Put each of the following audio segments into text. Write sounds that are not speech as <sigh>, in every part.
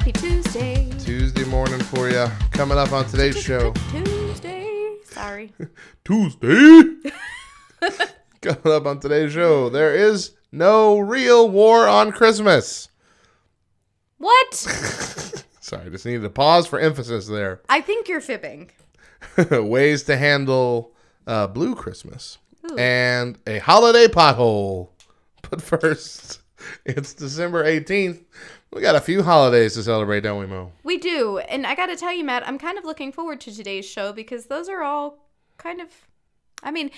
Happy Tuesday. Tuesday morning for you. Coming up on today's show. Tuesday. Sorry. <laughs> Tuesday. <laughs> Coming up on today's show, there is no real war on Christmas. What? <laughs> Sorry, just needed a pause for emphasis there. I think you're fibbing. Ways to handle uh, Blue Christmas Ooh. and a holiday pothole. But first, it's December 18th. We got a few holidays to celebrate, don't we, Mo? We do. And I got to tell you, Matt, I'm kind of looking forward to today's show because those are all kind of. I mean,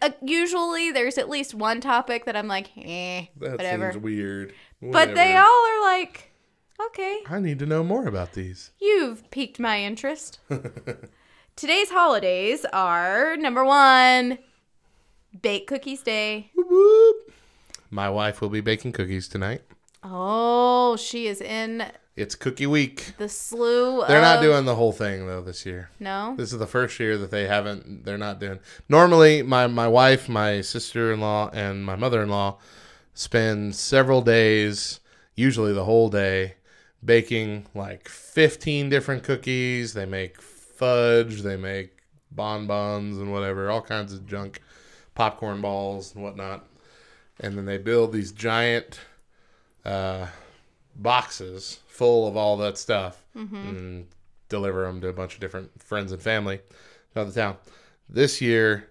uh, usually there's at least one topic that I'm like, eh, That whatever. seems weird. But they all are like, okay, I need to know more about these. you've piqued my interest. <laughs> Today's holidays are number one, Bake Cookies Day. Whoop, whoop. My wife will be baking cookies tonight. Oh, she is in It's cookie week. the slew. They're not of- doing the whole thing though this year. No. This is the first year that they haven't. They're not doing. Normally, my my wife, my sister in law, and my mother in law spend several days, usually the whole day, baking like fifteen different cookies. They make fudge. They make bonbons and whatever, all kinds of junk, popcorn balls and whatnot. And then they build these giant uh, boxes full of all that stuff and deliver them to a bunch of different friends and family throughout the town. This year,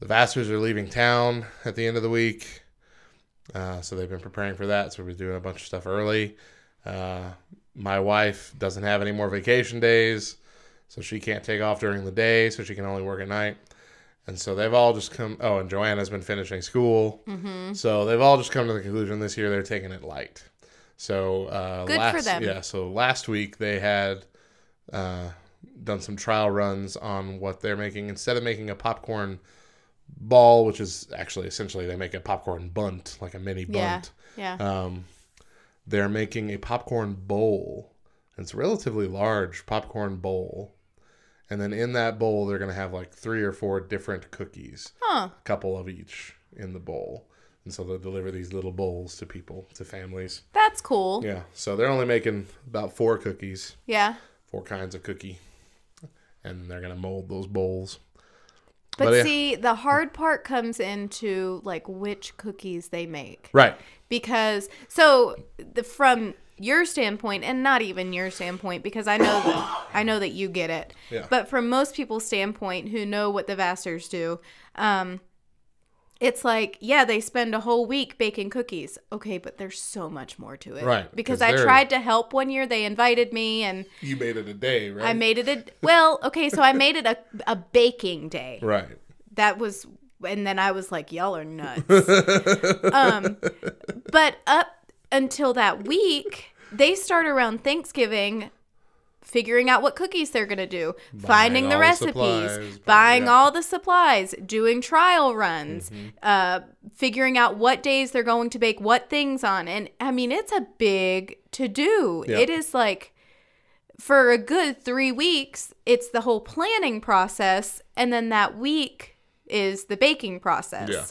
the Vassars are leaving town at the end of the week, uh, so they've been preparing for that. So we're doing a bunch of stuff early. Uh, my wife doesn't have any more vacation days, so she can't take off during the day, so she can only work at night. And so they've all just come. Oh, and Joanna's been finishing school, so they've all just come to the conclusion this year they're taking it light. So uh, Good for last, them. Yeah. So last week they had uh, done some trial runs on what they're making. Instead of making a popcorn ball, which is actually essentially they make a popcorn bunt, like a mini Yeah. bunt. Yeah. Um, they're making a popcorn bowl. It's a relatively large popcorn bowl. And then in that bowl, they're going to have like three or four different cookies, huh. a couple of each in the bowl. And so they'll deliver these little bowls to people, to families. That's cool. Yeah. Yeah. So they're only making about four cookies, Yeah. four kinds of cookie. And they're going to mold those bowls. But, But, yeah. see, the hard part comes into like which cookies they make. Right. Because so the from your standpoint and not even your standpoint because I know that I know that you get it. Yeah. But from most people's standpoint who know what the Vassars do, um it's like, yeah, they spend a whole week baking cookies. Okay, but there's so much more to it. Right, Because 'cause I tried to help one year. They invited me and You made it a day, right? I made it a well, okay, so I made it a, a baking day. Right. That was and then I was like, Y'all are nuts. <laughs> um but up until that week, they start around Thanksgiving figuring out what cookies they're gonna do, finding the the recipes, supplies, buying yeah. all the supplies, doing trial runs, Mm-hmm. uh, figuring out what days they're going to bake what things on. And I mean, it's a big to do. Yeah. It is like for a good three weeks, it's the whole planning process, and then that week is the baking process. Yeah.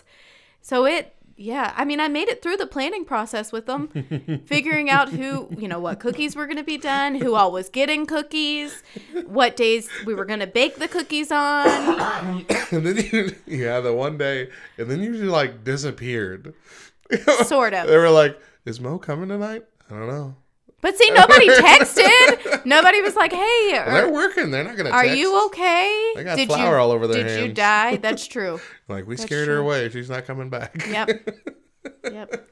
So it, yeah, I mean, I made it through the planning process with them, <laughs> figuring out who, you know, what cookies were going to be done, who all was getting cookies, what days we were going to bake the cookies on. <coughs> and then you, yeah, the one day, and then you just like disappeared. Sort of. <laughs> They were like, "Is Mo coming tonight?" I don't know. But see, nobody <laughs> texted. Nobody was like, hey, Well, are, they're working. They're not gonna. are text. you okay? They got flour all over their Did you die? <laughs> That's true. Like we scared her away. She's not coming back. Yep. <laughs> Yep.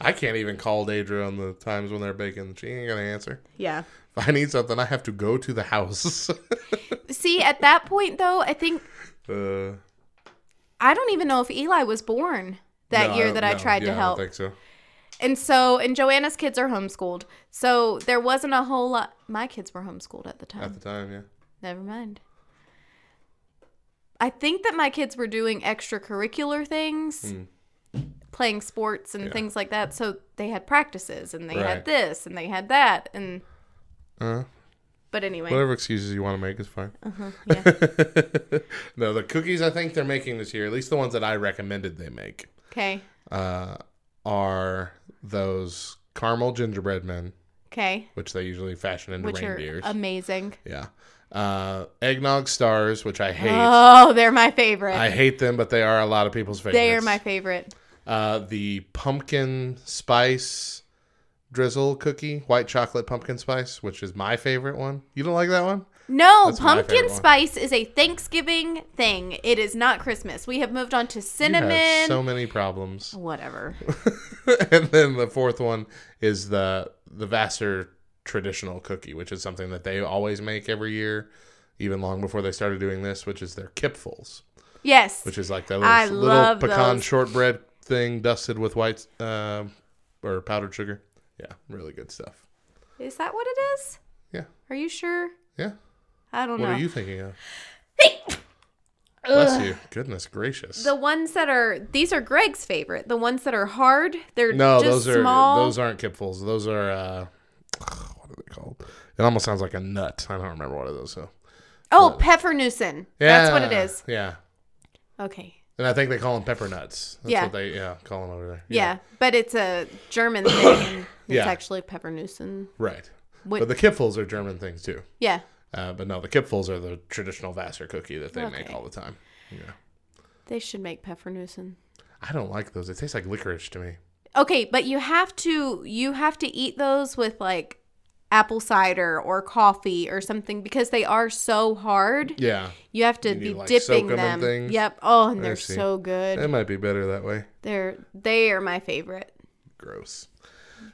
I can't even call Daedra on the times when they're baking. She ain't gonna answer. Yeah. If I need something, I have to go to the house. See, at that point, though, I think uh, I don't even know if Eli was born that no, year that I no, tried yeah, to help. I don't think so. And so, and Joanna's kids are homeschooled. So there wasn't a whole lot. My kids were homeschooled at the time. At the time, yeah. Never mind. I think that my kids were doing extracurricular things, playing sports and. Yeah. things like that. So they had practices and they Right. had this and they had that. And, Uh, but anyway. whatever excuses you want to make is fine. Uh-huh, <laughs> yeah. no, the cookies I think they're making this year, at least the ones that I recommended they make, Okay. uh, are those caramel gingerbread men, Okay. which they usually fashion into Which reindeers. are amazing. yeah. Uh, eggnog stars, which I hate. Oh, they're my favorite. I hate them, but they are a lot of people's favorites. they are my favorite. Uh, the pumpkin spice drizzle cookie, white chocolate pumpkin spice, which is my favorite one. You don't like that one? No, That's pumpkin spice is a Thanksgiving thing. It is not Christmas. We have moved on to cinnamon. so many problems. Whatever. <laughs> and then the fourth one is the the Vassar traditional cookie, which is something that they always make every year, even long before they started doing this, which is their kipfuls, Yes. which is like that little, little pecan those. shortbread thing dusted with white uh, or powdered sugar. Yeah, really good stuff. Is that what it is? Yeah, Are you sure? yeah. I don't What know. What are you thinking of? Bless you. Goodness gracious. The ones that are these are Greg's favorite. The ones that are hard, they're no, just those are small. those aren't kipfuls. Those are uh, <sighs> what are they called? It almost sounds like a nut. I don't remember what it is. So oh, Pfeffernussen. yeah, That's what it is. Yeah, Okay. and I think they call them pepper nuts. That's Yeah. what they yeah call them over there. Yeah, but it's a German <coughs> thing. It's Yeah. actually Pfeffernussen. right. Wait- But the kipfuls are German things too. Yeah. Uh, but no, the kipfuls are the traditional Vassar cookie that they make all the time. Yeah, They should make Pfeffernussen. I don't like those. It tastes like licorice to me. Okay, but you have to you have to eat those with like apple cider or coffee or something because they are so hard. Yeah, You have to You be need, like, dipping soak 'em in them. things? Yep. Oh, and they're so good. it might be better that way. They're they are my favorite. Gross.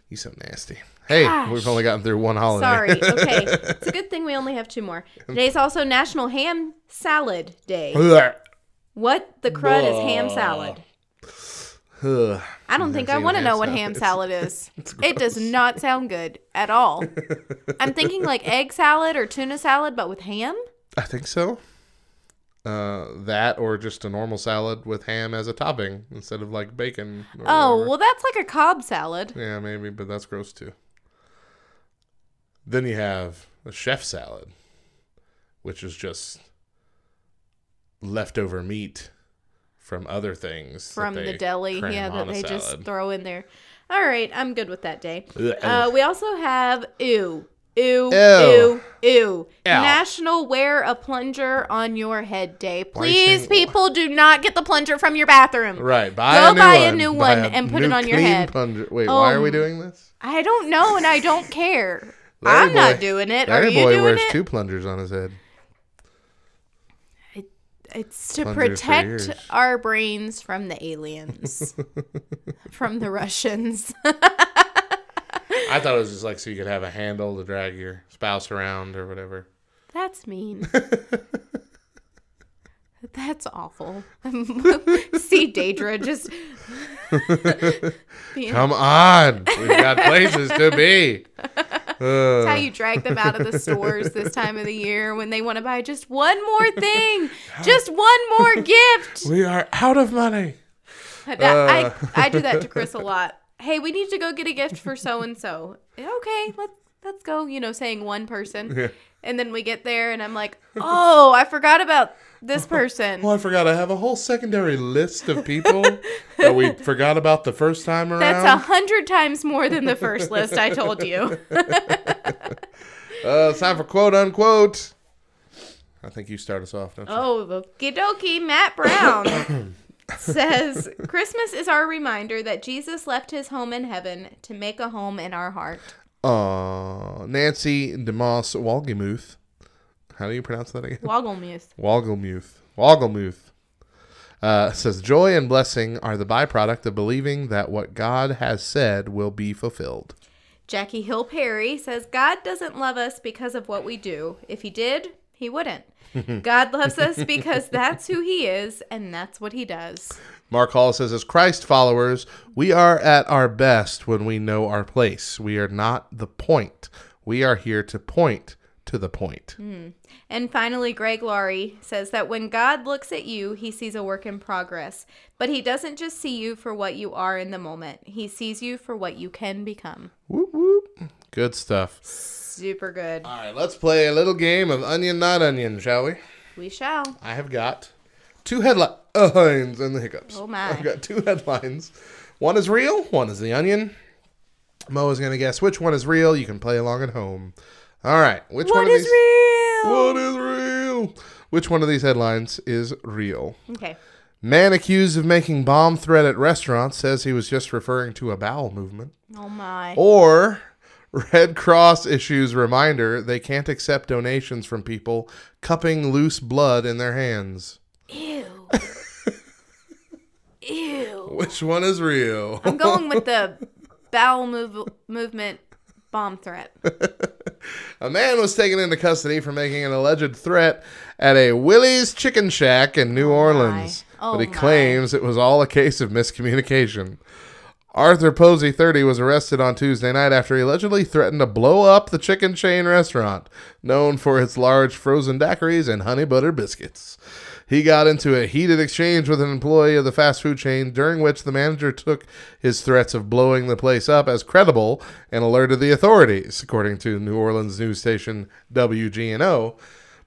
You so nasty. Hey, Gosh. we've only gotten through one holiday. Sorry. <laughs> Okay. it's a good thing we only have two more. Today's also National Ham Salad Day. What the crud is ham salad? I don't think I want to know what ham salad is. <laughs> It does not sound good at all. <laughs> I'm thinking like egg salad or tuna salad, but with ham. I think so. Uh, that or just a normal salad with ham as a topping instead of like bacon. Oh, whatever. well, that's like a Cobb salad. yeah, maybe, but that's gross too. Then you have a chef salad, which is just leftover meat from other things from the deli. Yeah, that they just throw in there. All right, I'm good with that day. Uh, we also have ew. Ew, Ew. ew, ew. National Wear a Plunger on Your Head Day. Please, saying- people, do not get the plunger from your bathroom. Right, buy Go a buy a new Buy one a and put it on your head. plunger- Wait, why are we Um, doing this? I don't know, and I don't <laughs> care. Larry I'm not doing it. Are Larry you boy doing wears it? two plungers on his head. It's to Plungers protect our brains from the aliens, <laughs> from the Russians. <laughs> I thought it was just like so you could have a handle to drag your spouse around or whatever. That's mean. <laughs> That's awful. <laughs> See Daedra just <laughs> Come on, we've got places to be. That's how you drag them out of the stores this time of the year when they want to buy just one more thing, just one more gift. we are out of money. That- Uh. I I do that to Chris a lot. Hey, we need to go get a gift for so and so. Okay, let's let's go. You know, saying one person, Yeah. and then we get there, and I'm like, oh, I forgot about this <laughs> person. Oh, I forgot. I have a whole secondary list of people that we <laughs> forgot about the first time around. That's a hundred times more than the first <laughs> list I told you. Uh, it's time for quote unquote. I think you start us off, don't you? Oh, okie dokie. Matt Brown <coughs> says Christmas is our reminder that Jesus left his home in heaven to make a home in our heart. Uh, Nancy DeMoss Wolgemuth. How do you pronounce that again? Wogglemuth. Walgemuth. Walgemuth. Uh, says joy and blessing are the byproduct of believing that what God has said will be fulfilled. Jackie Hill Perry says God doesn't love us because of what we do. If he did, he wouldn't. God loves us <laughs> because that's who he is and that's what he does. Mark Hall says, as Christ followers, we are at our best when we know our place. We are not the point. We are here to point to the point. Hmm. And finally, Greg Laurie says that when God looks at you, he sees a work in progress. But he doesn't just see you for what you are in the moment, he sees you for what you can become. Whoop, whoop. Good stuff. Super good. All right, let's play a little game of onion, not onion, shall we? We shall. I have got two headlines uh, and the hiccups. Oh, my. I've got two headlines. One is real, one is the onion. Mo is going to guess which one is real. You can play along at home. All right. Which one What of is these? real? What is real? Which one of these headlines is real? Okay. Man accused of making bomb threat at restaurant says he was just referring to a bowel movement. Oh my. Or Red Cross issues reminder they can't accept donations from people cupping loose blood in their hands. Ew. <laughs> Ew. Which one is real? I'm going with the <laughs> bowel move- movement bomb threat. <laughs> A man was taken into custody for making an alleged threat at a Willie's Chicken Shack in New oh Orleans. Oh but he oh my. claims it was all a case of miscommunication. Arthur Posey, 30, was arrested on Tuesday night after he allegedly threatened to blow up the chicken chain restaurant, known for its large frozen daiquiris and honey butter biscuits. He got into a heated exchange with an employee of the fast food chain, during which the manager took his threats of blowing the place up as credible and alerted the authorities, according to New Orleans news station WGNO.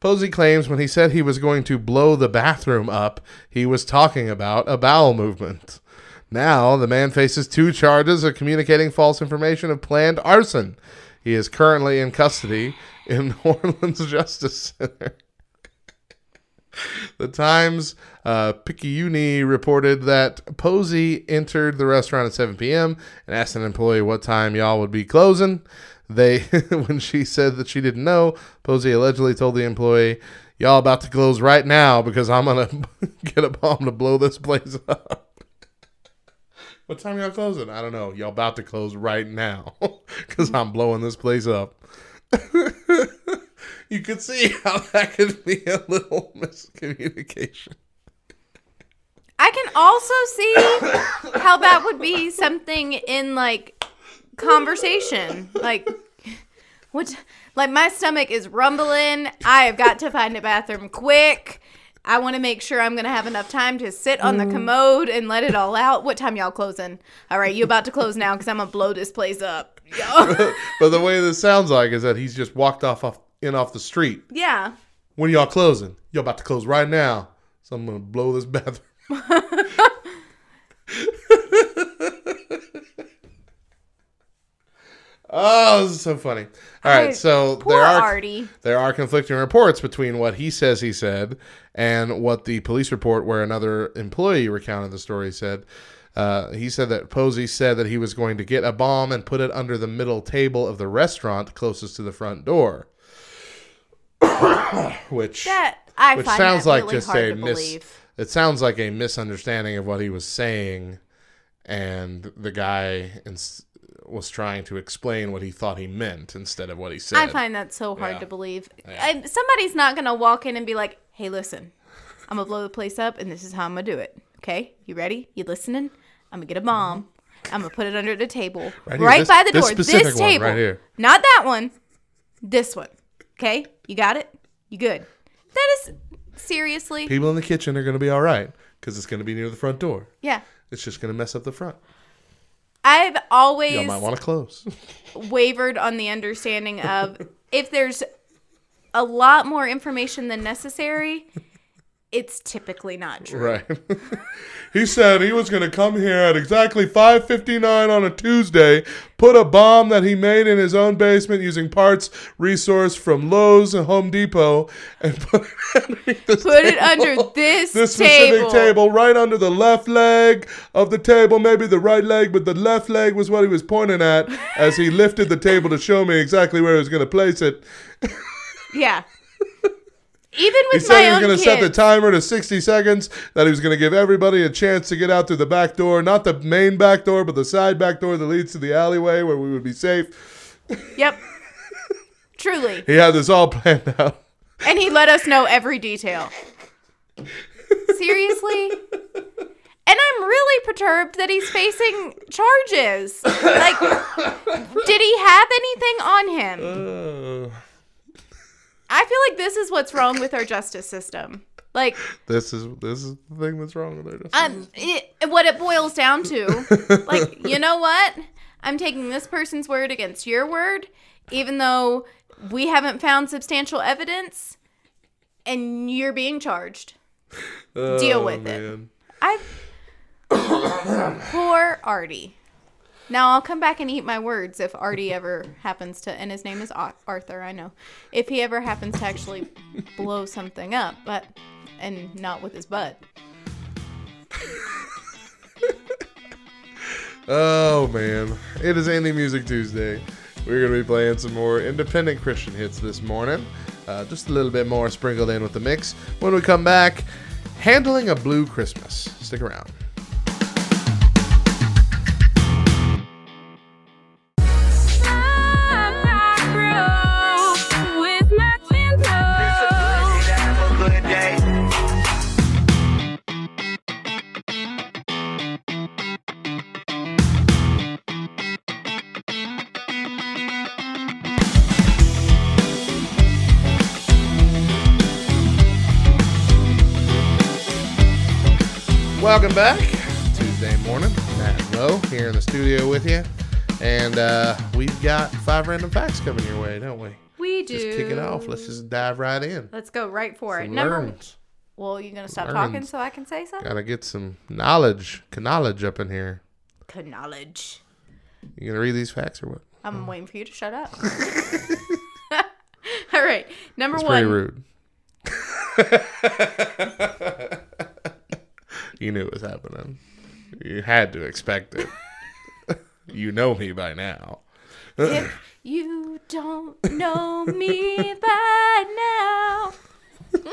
Posey claims when he said he was going to blow the bathroom up, he was talking about a bowel movement. Now, the man faces two charges of communicating false information of planned arson. He is currently in custody in <laughs> New Orleans Justice Center. The Times uh, Picayune reported that Posey entered the restaurant at 7 p.m. and asked an employee what time y'all would be closing. They, <laughs> when she said that she didn't know, Posey allegedly told the employee, "Y'all about to close right now because I'm gonna <laughs> get a bomb to blow this place up." What time y'all closing? I don't know. Y'all about to close right now <laughs> because I'm blowing this place up. <laughs> you could see how that could be a little <laughs> miscommunication. I can also see how that would be something in like conversation. Like what like my stomach is rumbling. I have got to find a bathroom quick. I want to make sure I'm going to have enough time to sit on the mm. commode and let it all out. What time y'all closing? All right, you about to close now cuz I'm going to blow this place up. Yo. <laughs> But the way this sounds like is that he's just walked off, off in off the street. yeah. When y'all closing? Y'all about to close right now. So I'm gonna blow this bathroom. <laughs> oh, this is so funny. All right, I- so there are Artie. there are conflicting reports between what he says he said and what the police report, where another employee recounted the story, said. Uh, he said that Posey said that he was going to get a bomb and put it under the middle table of the restaurant closest to the front door. <coughs> which That I which sounds like really just a mis- it sounds like a misunderstanding of what he was saying and the guy ins- was trying to explain what he thought he meant instead of what he said I find that so hard Yeah. to believe. Yeah. I, somebody's not gonna walk in and be like, "Hey, listen, I'm gonna blow the place up, and this is how I'm gonna do it. Okay, you ready? You listening? I'm gonna get a bomb. I'm gonna put it under the table, <laughs> Right right, this- by the door. This, table, right here. not that one. This one. Okay, you got it. You good? That is seriously, people in the kitchen are going to be all right because it's going to be near the front door yeah. it's just going to mess up the front I've always might want to close. <laughs> wavered on the understanding of if there's a lot more information than necessary, it's typically not true. right <laughs> he said he was going to come here at exactly 5.59 on a tuesday put a bomb that he made in his own basement using parts resourced from lowes and home depot and <laughs> put it Put it under this, <laughs> this specific table. table. right under the left leg of the table, maybe the right leg, but the left leg was what he was pointing at as he lifted the table to show me exactly where he was going to place it. Yeah. Even He with said my he was going to set the timer to 60 seconds, that he was going to give everybody a chance to get out through the back door, not the main back door, but the side back door that leads to the alleyway where we would be safe. Yep. <laughs> Truly. He had this all planned out. And he let us know every detail. Seriously? And I'm really perturbed that he's facing charges. Like, did he have anything on him? Uh, I feel like this is what's wrong with our justice system. Like, this is this is the thing that's wrong with it. um, it, what it boils down to, <laughs> like, you know what? I'm taking this person's word against your word, even though we haven't found substantial evidence, and you're being charged. deal with it. I <coughs> poor Artie. Now I'll come back and eat my words if Artie ever happens to, and his name is Arthur. I know. If he ever happens to actually <laughs> blow something up, but and not with his butt. <laughs> Oh man, it is Indie Music Tuesday. We're gonna be playing some more independent Christian hits this morning. Uh, just a little bit more sprinkled in with the mix. When we come back, handling a blue Christmas. Stick around. Welcome back. Tuesday morning. Matt Lowe here in the studio with you. And uh, we've got five random facts coming your way, don't we? We do. Just kick it off. Let's just dive right in. Let's go right for it. Some Number. learns. Well, you're gonna stop Learns. talking so I can say something? Gotta get some knowledge, knowledge up in here. Knowledge. You gonna read these facts or what? I'm waiting for you to shut up. <laughs> <laughs> All right. Number It's one. pretty rude. <laughs> you knew it was happening. You had to expect it. <laughs> you know me by now. If <laughs> you don't know me by now. <laughs>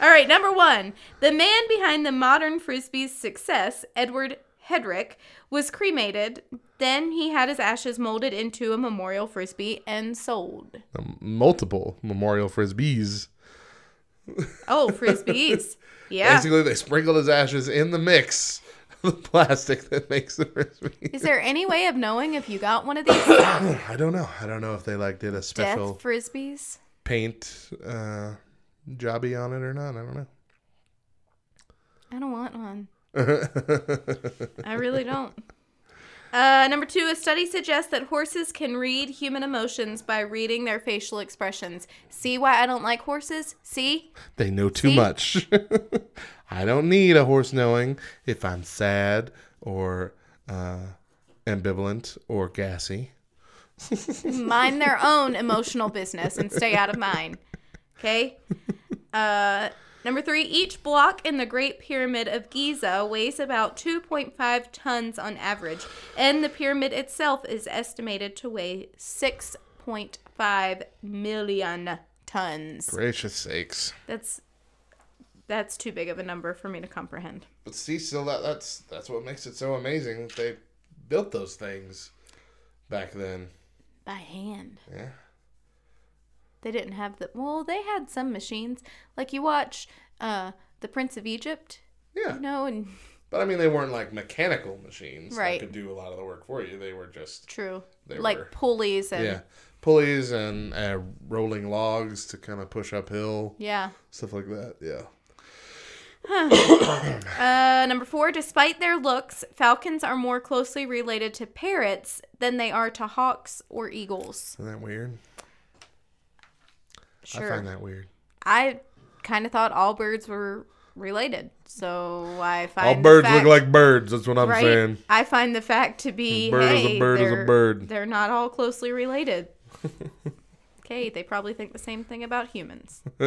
All right, number one. The man behind the modern frisbee's success, Edward Headrick, was cremated. Then he had his ashes molded into a memorial frisbee and sold. Um, multiple memorial frisbees. Oh, frisbees. <laughs> Yeah. Basically, they sprinkled his ashes in the mix of the plastic that makes the frisbee. Is there any way of knowing if you got one of <coughs> these I don't know. I don't know if they like did a death special frisbees? paint uh, jobby on it or not. I don't know. I don't want one. <laughs> I really don't. Uh, number two, a study suggests that horses can read human emotions by reading their facial expressions. See why I don't like horses? See? They know too See? much. <laughs> I don't need a horse knowing if I'm sad or uh, ambivalent or gassy. <laughs> Mind their own emotional business and stay out of mine. Okay? Uh, number three, each block in the Great Pyramid of Giza weighs about 2.5 tons on average, and the pyramid itself is estimated to weigh 6.5 million tons. Gracious sakes! That's that's too big of a number for me to comprehend. But see, still that that's that's what makes it so amazing they built those things back then. By hand. Yeah. They didn't have the well, they had some machines. Like you watch uh The Prince of Egypt, Yeah. you know, and But I mean, they weren't like mechanical machines Right. that could do a lot of the work for you. They were just true. They like were- pulleys and yeah, pulleys and uh, rolling logs to kind of push uphill, yeah. stuff like that. Yeah. <coughs> Uh, number four, despite their looks, falcons are more closely related to parrots than they are to hawks or eagles. Isn't that weird? Sure. I find that weird. I kind of thought all birds were related, so I find All birds fact- look like birds. That's what I'm right. saying. I find the fact to be bird is a bird is a they're- bird. They're not all closely related. <laughs> okay, they probably think the same thing about humans. <laughs>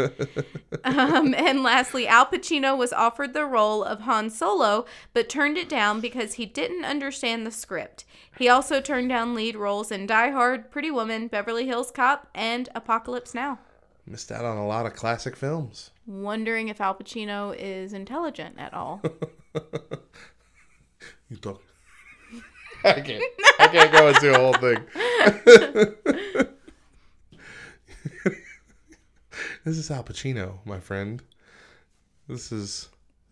um, and lastly, Al Pacino was offered the role of Han Solo, but turned it down because he didn't understand the script. He also turned down lead roles in Die Hard, Pretty Woman, Beverly Hills Cop, and Apocalypse Now. Missed out on a lot of classic films. Wondering if Al Pacino is intelligent at all. <laughs> You talk. <laughs> I can't. I can't go into the whole thing. <laughs> this is Al Pacino, my friend. This is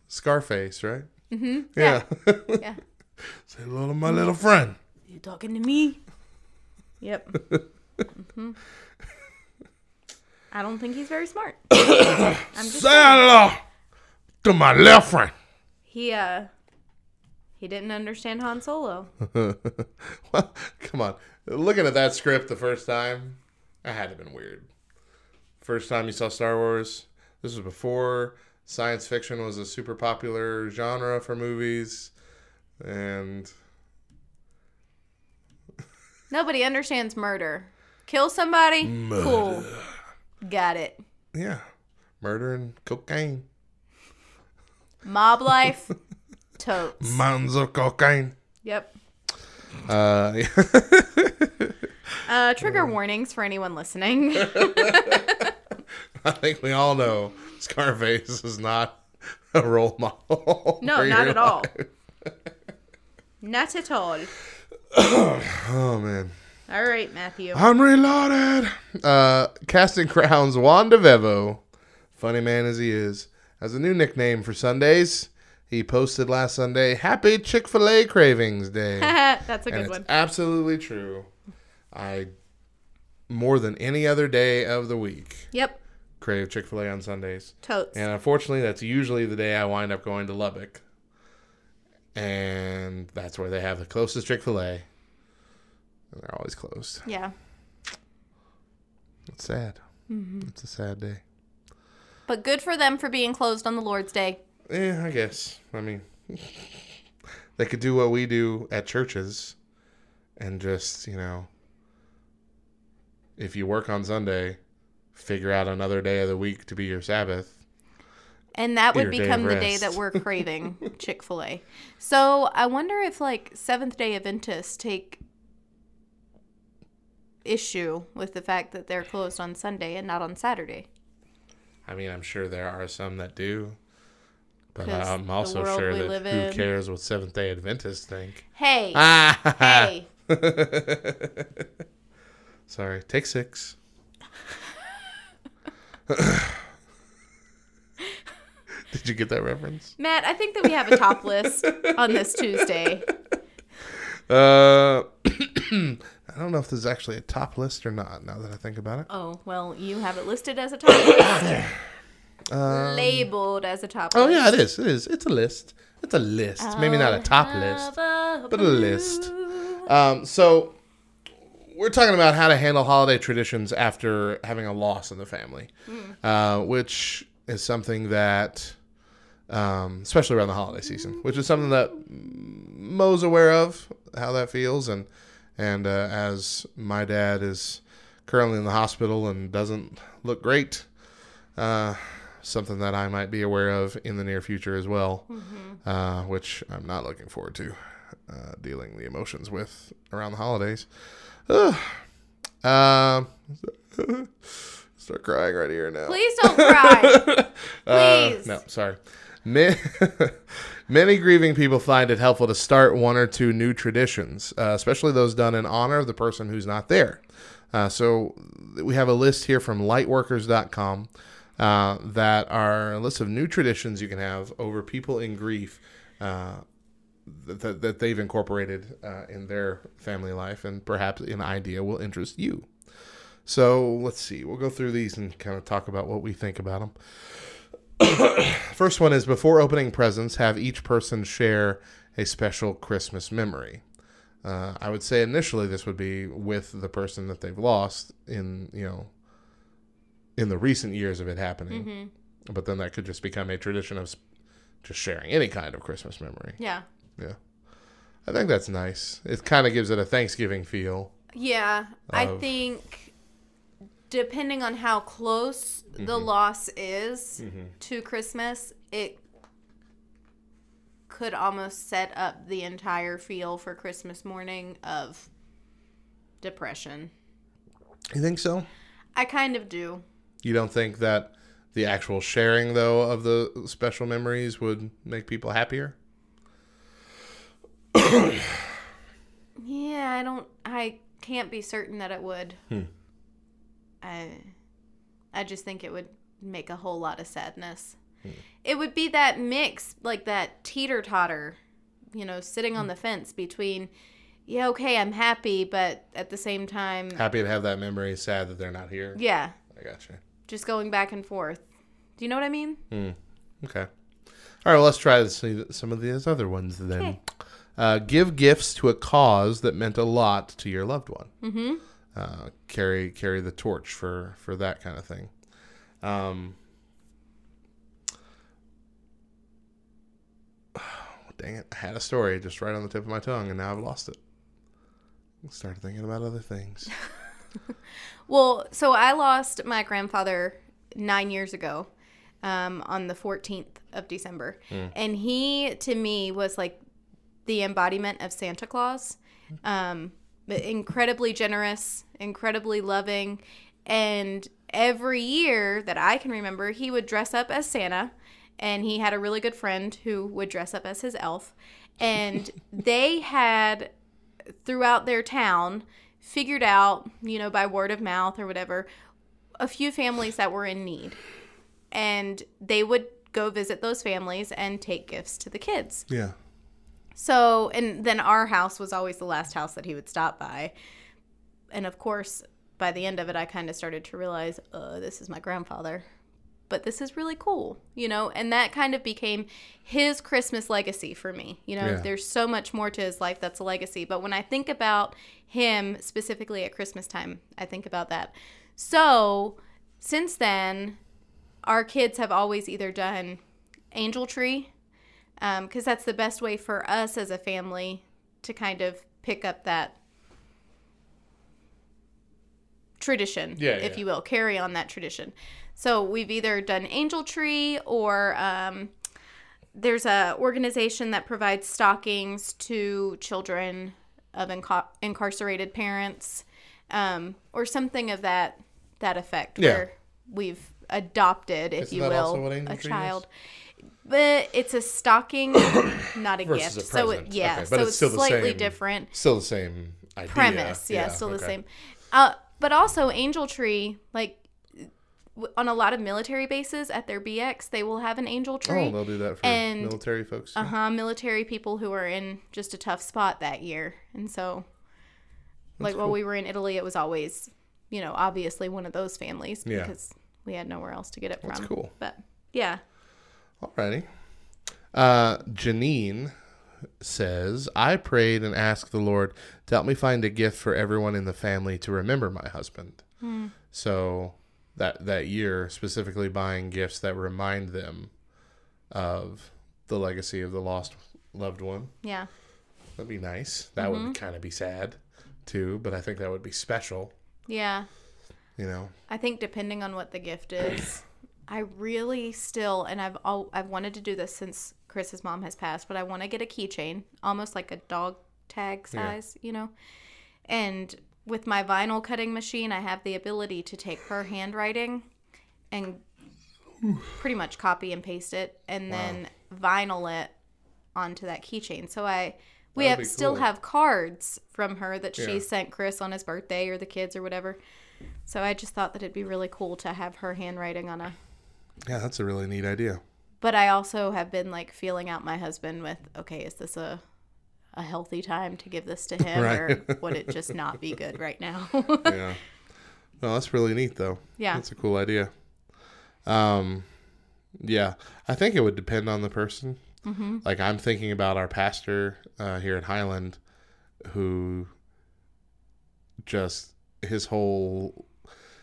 Scarface, right? Mm-hmm. Yeah. yeah. Say hello to my little friend. You talking to me? Yep. hmm I don't think he's very smart. <coughs> I'm just Say hello to my left friend. he uh he didn't understand Han Solo. <laughs> well, come on. Looking at that script the first time, that had to have been weird. First time you saw Star Wars, this was before science fiction was a super popular genre for movies. And Nobody understands murder. Kill somebody? Cool. Got it. Yeah. Murder and cocaine. Mob <laughs> life? Totes. Mountains of cocaine. Yep. Uh, <laughs> Uh, trigger warnings for anyone listening. <laughs> I think we all know Scarface is not a role model. No, not at all. Not at all. Oh man. All right, Matthew. I'm reloaded. Uh, Casting Crowns Juan DeVevo, funny man as he is, has a new nickname for Sundays. He posted last Sunday, "Happy Chick Fil A Cravings Day," <laughs> That's a good it's one. absolutely true. I more than any other day of the week Yep. crave Chick Fil A on Sundays, Totes. and unfortunately, that's usually the day I wind up going to Lubbock, and that's where they have the closest Chick Fil A. And they're always closed. Yeah. It's sad. Mm-hmm. It's a sad day. But good for them for being closed on the Lord's Day. Yeah, I guess. I mean, <laughs> they could do what we do at churches and just, you know, if you work on Sunday, figure out another day of the week to be your Sabbath. And that would Your day become the day that we're <laughs> craving Chick fil A. So I wonder if, like, Seventh day Adventists take issue with the fact that they're closed on Sunday and not on Saturday. I mean, I'm sure there are some that do. but I'm also sure that who in- cares what Seventh day Adventists think. Hey, Ah! <laughs> hey. <laughs> Sorry, take six. <laughs> Did you get that reference? Matt, I think that we have a top list on this Tuesday. Uh, <clears throat> I don't know if this is actually a top list or not. Now that I think about it, Oh, well, you have it listed as a top list. <coughs> Labeled as a top oh list. yeah, it is. It is. It's a list. It's a list. Maybe not a top list, but a list. Um, so we're talking about how to handle holiday traditions after having a loss in the family, uh, which is something that, um, especially around the holiday season, which is something that Mo's aware of how that feels, and and uh, as my dad is currently in the hospital and doesn't look great, uh, something that I might be aware of in the near future as well, uh, which I'm not looking forward to uh, dealing the emotions with around the holidays. Um, <laughs> start crying right here now. Please don't cry. <laughs> Uh, Please. no, sorry. Ma- <laughs> Many grieving people find it helpful to start one or two new traditions, uh, especially those done in honor of the person who's not there. Uh, so we have a list here from lightworkers.com uh, that are a list of new traditions you can have over people in grief uh, that, that they've incorporated uh, in their family life, and perhaps an idea will interest you. So let's see. We'll go through these and kind of talk about what we think about them. <coughs> First one is before opening presents, have each person share a special Christmas memory. Uh, I would say initially this would be with the person that they've lost in you know in the recent years of it happening, but then that could just become a tradition of just sharing any kind of Christmas memory. yeah. Yeah, I think that's nice. It kind of gives it a Thanksgiving feel. Yeah. I think depending on how close the Mm-hmm. loss is to Christmas, it could almost set up the entire feel for Christmas morning of depression. You think so? I kind of do. You don't think that the actual sharing though of the special memories would make people happier? Yeah, I don't I can't be certain that it would. Hmm. I I just think it would make a whole lot of sadness. Hmm. It would be that mix, like that teeter totter, you know, sitting Hmm. on the fence between yeah, okay, I'm happy, but at the same time, Happy to have that memory, sad that they're not here. yeah, I gotcha. just going back and forth. Do you know what I mean? Okay. All right, well, let's try to see some of these other ones then. Okay. Uh, give gifts to a cause that meant a lot to your loved one. Mm-hmm. Uh, carry carry the torch for for that kind of thing. Um, <sighs> dang it! I had a story just right on the tip of my tongue, and now I've lost it. Started thinking about other things. <laughs> Well, so I lost my grandfather nine years ago um, on the 14th of December. And he, to me, was like the embodiment of Santa Claus. Um, but incredibly generous, incredibly loving. And every year that I can remember, he would dress up as Santa. And he had a really good friend who would dress up as his elf. And <laughs> they had throughout their town figured out, you know, by word of mouth or whatever, a few families that were in need. And they would go visit those families and take gifts to the kids. Yeah. So, and then our house was always the last house that he would stop by. And of course, by the end of it, I kind of started to realize, oh, this is my grandfather. But this is really cool, you know? And that kind of became his Christmas legacy for me. You know, Yeah. there's so much more to his life that's a legacy. But when I think about him specifically at Christmas time, I think about that. So, since then, our kids have always either done angel tree because that's the best way for us as a family to kind of pick up that tradition, Yeah, if yeah. you will, carry on that tradition. So we've either done angel tree or um, there's a organization that provides stockings to children of inca- incarcerated parents um, or something of that that effect Yeah. where we've adopted, if Isn't you will, also what angel a tree is? But it's a stocking, <coughs> not a Versus gift. a so it, yeah, Okay, so it's it's, still slightly same different Still the same idea. premise. Yeah, still the same. Uh, but also Angel Tree, like on a lot of military bases at their BX, they will have an Angel Tree. Oh, they'll do that for And- military folks. uh huh. Military people who are in just a tough spot that year, and so, like while we were in Italy, it was always, you know, obviously one of those families Yeah. because we had nowhere else to get it That's from. cool. But yeah, Alrighty. Uh, Janine says, I prayed and asked the Lord to help me find a gift for everyone in the family to remember my husband. So that that year, specifically buying gifts that remind them of the legacy of the lost loved one. yeah, That'd be nice. That would kind of be sad too, but I think that would be special. yeah. You know. I think depending on what the gift is, I really still and I've all I've wanted to do this since Chris's mom has passed, but I want to get a keychain, almost like a dog tag size, you know. And with my vinyl cutting machine, I have the ability to take her handwriting and pretty much copy and paste it and then vinyl it onto that keychain. So I we have be still cool. have cards from her that Yeah. she sent Chris on his birthday or the kids or whatever. So I just thought that it'd be really cool to have her handwriting on a. Yeah, that's a really neat idea. But I also have been like feeling out my husband with, okay, is this a a healthy time to give this to <laughs> him, or would it just not be good right now? <laughs> yeah. No, that's really neat though. Yeah. That's a cool idea. Um yeah, I think it would depend on the person. Mm-hmm. Like I'm thinking about our pastor uh, here at Highland, who just his whole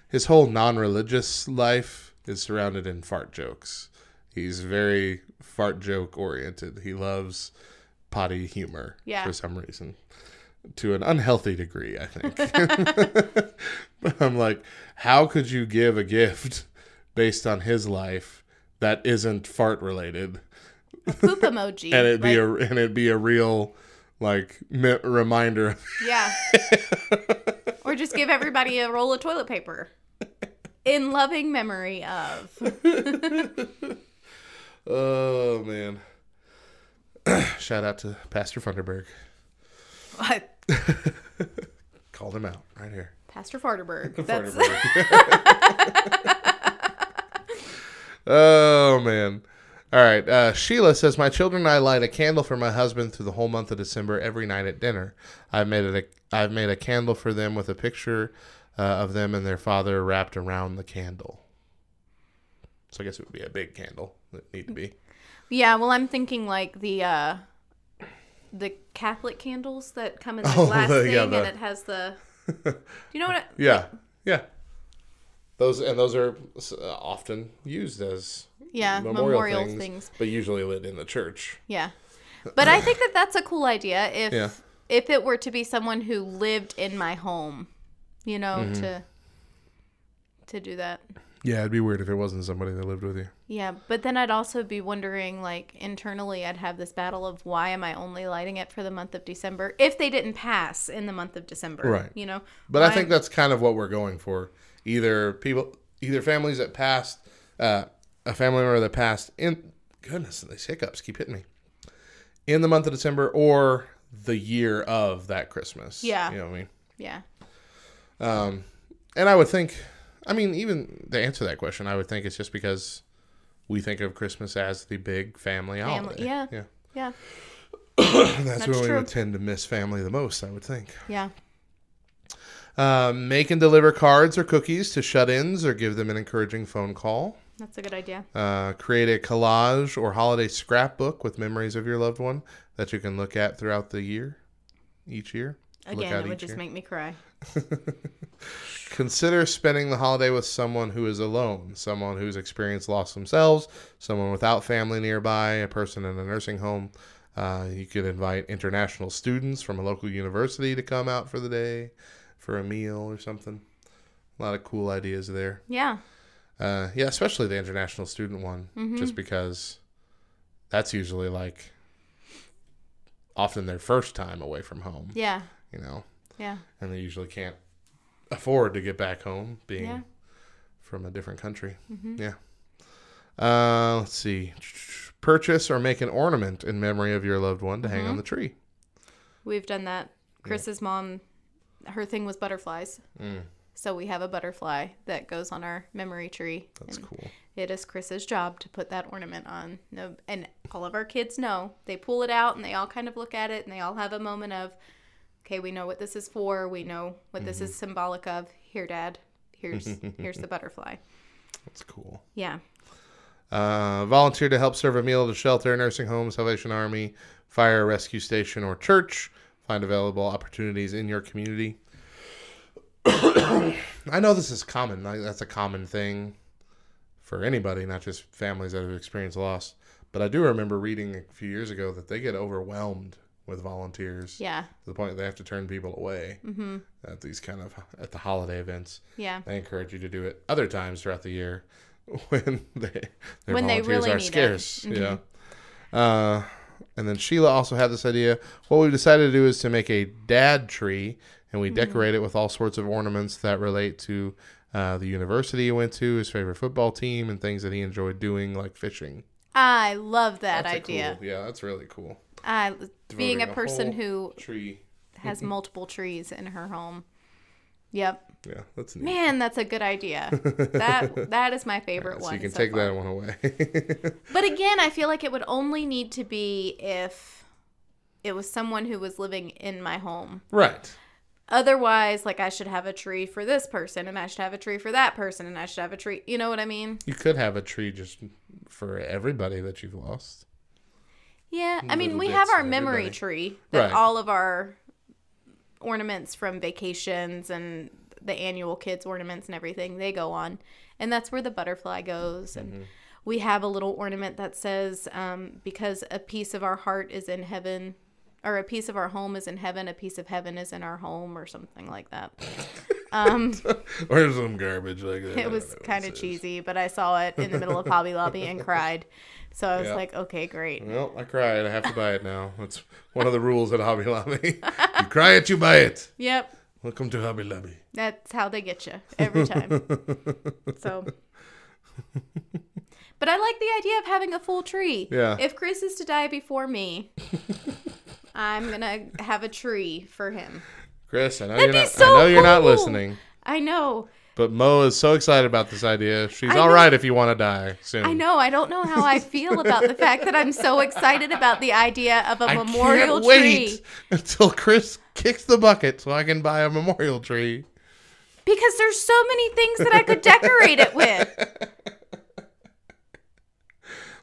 his whole non-religious life is surrounded in fart jokes. He's very fart joke oriented. He loves potty humor Yeah. for some reason, to an unhealthy degree, I think. <laughs> <laughs> but I'm like, how could you give a gift based on his life that isn't fart related, Poop emoji. <laughs> and it'd be a and it'd be a real like mi- reminder. yeah. or just give everybody a roll of toilet paper. In loving memory of. <laughs> Oh man! <clears throat> Shout out to Pastor Funderburg. What? <laughs> Called him out right here. Pastor Farterberg. <laughs> That's oh man. All right. Uh, Sheila says my children and I light a candle for my husband through the whole month of December every night at dinner. I've made it. A, I've made a candle for them with a picture uh, of them and their father wrapped around the candle. So I guess it would be a big candle. It need to be. Yeah, well, I'm thinking like the uh the Catholic candles that come in the <laughs> Oh, glass the- thing, yeah, and it has the. <laughs> Do you know what? It, Yeah. Yeah. Those and those are uh, often used as Yeah, memorial, memorial things, things. but usually lit in the church. Yeah, but I think that that's a cool idea. If <laughs> Yeah. if it were to be someone who lived in my home, you know, Mm-hmm. to to do that. Yeah, it'd be weird if it wasn't somebody that lived with you. Yeah, but then I'd also be wondering, like internally, I'd have this battle of why am I only lighting it for the month of December if they didn't pass in the month of December, Right. You know, But I think that's kind of what we're going for. Either people, either families that passed, uh, a family member that passed in, goodness, these hiccups keep hitting me, in the month of December or the year of that Christmas. Yeah. You know what I mean? yeah, Um, and I would think, I mean, even to answer that question, I would think it's just because we think of Christmas as the big family, Family- holiday. yeah. Yeah. yeah, <coughs> that's, That's when we would tend to miss family the most, I would think. yeah. Uh, make and deliver cards or cookies to shut ins or give them an encouraging phone call. That's a good idea. Uh, create a collage or holiday scrapbook with memories of your loved one that you can look at throughout the year, each year. Look Again, at it would just year. make me cry. <laughs> Consider spending the holiday with someone who is alone, someone who's experienced loss themselves, someone without family nearby, a person in a nursing home. Uh, you could invite international students from a local university to come out for the day for a meal or something. A lot of cool ideas there. Yeah, Uh, yeah, especially the international student one, just because that's usually like often their first time away from home, yeah, you know, yeah, and they usually can't afford to get back home being yeah. from a different country. Yeah. Uh, let's see. Purchase or make an ornament in memory of your loved one to hang on the tree. We've done that. Chris's mom, her thing was butterflies. Mm. So we have a butterfly that goes on our memory tree. That's cool. It is Chris's job to put that ornament on. And all of our kids know. They pull it out and they all kind of look at it and they all have a moment of, okay, we know what this is for. We know what this Mm-hmm. is symbolic of. Here, Dad. Here's <laughs> here's the butterfly. That's cool. Yeah. Uh, volunteer to help serve a meal at a shelter, nursing home, Salvation Army, fire rescue station, or church. Find available opportunities in your community. <coughs> I know this is common. Like, that's a common thing for anybody, not just families that have experienced loss. But I do remember reading a few years ago that they get overwhelmed with volunteers Yeah. to the point they have to turn people away Mm-hmm. at these kind of at the holiday events. Yeah. They encourage you to do it other times throughout the year <laughs> when they their When they volunteers really are need it. Mm-hmm. scarce. Yeah. Uh, and then Sheila also had this idea. What we decided to do is to make a dad tree, and we Mm-hmm. decorate it with all sorts of ornaments that relate to uh, the university he went to, his favorite football team, and things that he enjoyed doing, like fishing. I love that That's idea. cool- yeah, that's really cool. I being a person who Tree. has <laughs> multiple trees in her home. Yep. Yeah, that's neat. Man, that's a good idea. That <laughs> that is my favorite so one. you can so take far. that one away. <laughs> But again, I feel like it would only need to be if it was someone who was living in my home. right. Otherwise, like I should have a tree for this person and I should have a tree for that person and I should have a tree, you know what I mean? You could have a tree just for everybody that you've lost. Yeah, I mean, we have our memory everybody. tree that Right. all of our ornaments from vacations and the annual kids ornaments and everything they go on, and that's where the butterfly goes. And Mm-hmm. we have a little ornament that says, um, "Because a piece of our heart is in heaven." Or a piece of our home is in heaven, a piece of heaven is in our home, or something like that. <laughs> Um, <laughs> Or some garbage like that. It was kind of cheesy, but I saw it in the middle of Hobby Lobby and cried. So I was Yeah. like, okay, great. Well, I cried. I have to buy it now. That's one of the rules at Hobby Lobby. <laughs> you cry it, you buy it. Yep, Welcome to Hobby Lobby. That's how they get you every time. <laughs> so, but I like the idea of having a full tree. Yeah. If Chris is to die before me, I'm gonna have a tree for him. Chris, I know That'd you're not. so I know you're not listening, I know. but Mo is so excited about this idea. She's I all know. right if you want to die soon. I know. I don't know how I feel about the fact that I'm so excited about the idea of a I memorial can't tree wait until Chris kicks the bucket so I can buy a memorial tree. because there's so many things that I could decorate it with. <laughs>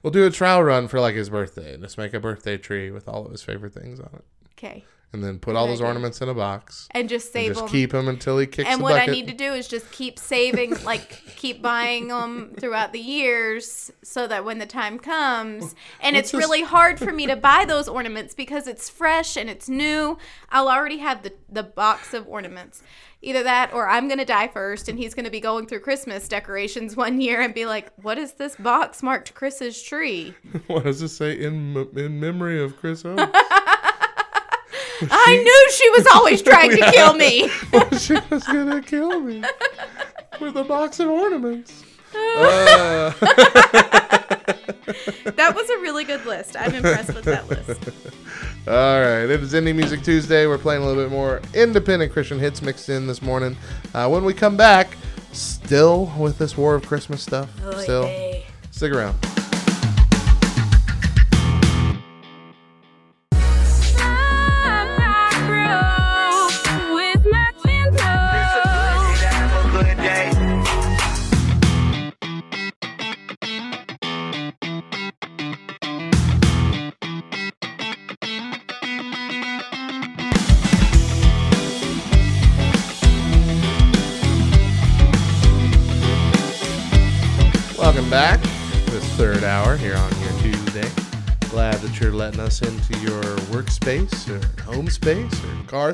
We'll do a trial run for like his birthday. Just make a birthday tree with all of his favorite things on it. Okay. And then put all those ornaments in a box. And just And save just them. keep them until he kicks and what I need to do is just keep saving, <laughs> like keep buying them throughout the years, so that when the time comes, and What's it's this- really hard for me to buy those ornaments because it's fresh and it's new. I'll already have the the box of ornaments. Either that, or I'm gonna die first, and he's gonna be going through Christmas decorations one year and be like, "What is this box marked Chris's tree?" <laughs> what does it say in m- in memory of Chris? <laughs> I knew she was always <laughs> trying to kill me. <laughs> she was gonna kill me with a box of ornaments. <laughs> Uh, that was a really good list. I'm impressed with that list. all right, it is Indie Music Tuesday. We're playing a little bit more independent Christian hits mixed in this morning. Uh, when we come back, still with this War of Christmas stuff. Still, stick around.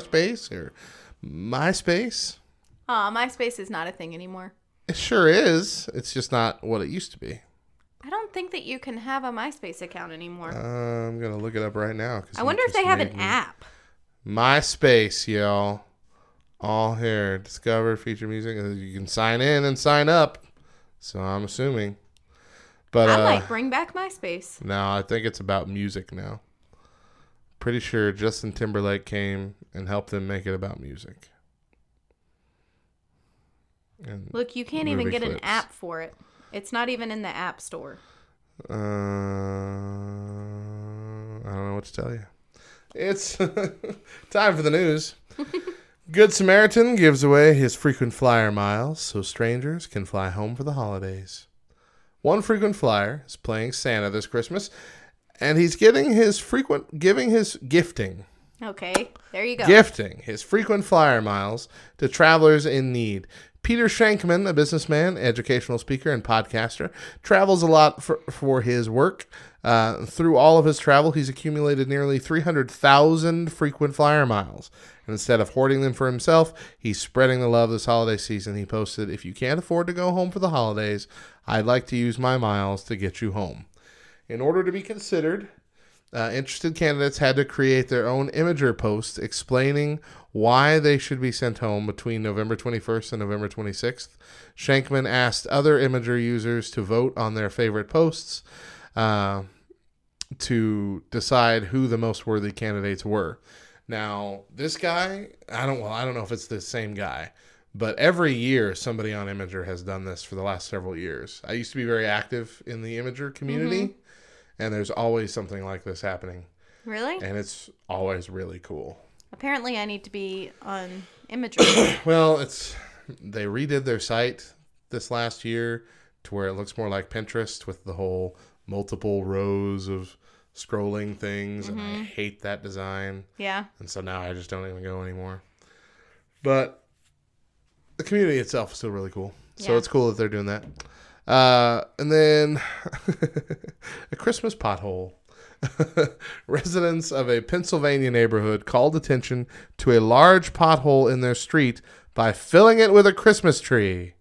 Space or car space or my space. Aw, MySpace is not a thing anymore. It sure is. It's just not what it used to be. I don't think that you can have a MySpace account anymore. Uh, I'm gonna look it up right now. I wonder if they have an me- app. MySpace, y'all. All here. Discover feature music. Uh, You can sign in and sign up. So I'm assuming. But I uh, might bring back MySpace. no, I think it's about music now. Pretty sure Justin Timberlake came and helped them make it about music. And Look, you can't even get an app for it. It's not even in the App Store. Uh, I don't know what to tell you. It's <laughs> time for the news. <laughs> Good Samaritan gives away his frequent flyer miles so strangers can fly home for the holidays. One frequent flyer is playing Santa this Christmas, and he's getting his frequent giving his gifting Okay, there you go. gifting his frequent flyer miles to travelers in need. Peter Shankman, a businessman, educational speaker, and podcaster, travels a lot for, for his work. Uh, through all of his travel, he's accumulated nearly 300,000 frequent flyer miles. And instead of hoarding them for himself, he's spreading the love this holiday season. He posted, If you can't afford to go home for the holidays, I'd like to use my miles to get you home. In order to be considered, uh, interested candidates had to create their own Imgur post explaining why they should be sent home between November 21st and November 26th. Shankman asked other Imgur users to vote on their favorite posts uh, to decide who the most worthy candidates were. Now, this guy, I don't well, I don't know if it's the same guy, but every year somebody on Imgur has done this for the last several years. I used to be very active in the Imgur community, and there's always something like this happening, Really? and it's always really cool. Apparently, I need to be on Imagery. <coughs> Well, it's they redid their site this last year to where it looks more like Pinterest with the whole multiple rows of scrolling things, and I mm-hmm. hate that design. yeah. and so now I just don't even go anymore. But the community itself is still really cool, so Yeah. it's cool that they're doing that. Uh, and then <laughs> a Christmas pothole. <laughs> Residents of a Pennsylvania neighborhood called attention to a large pothole in their street by filling it with a Christmas tree.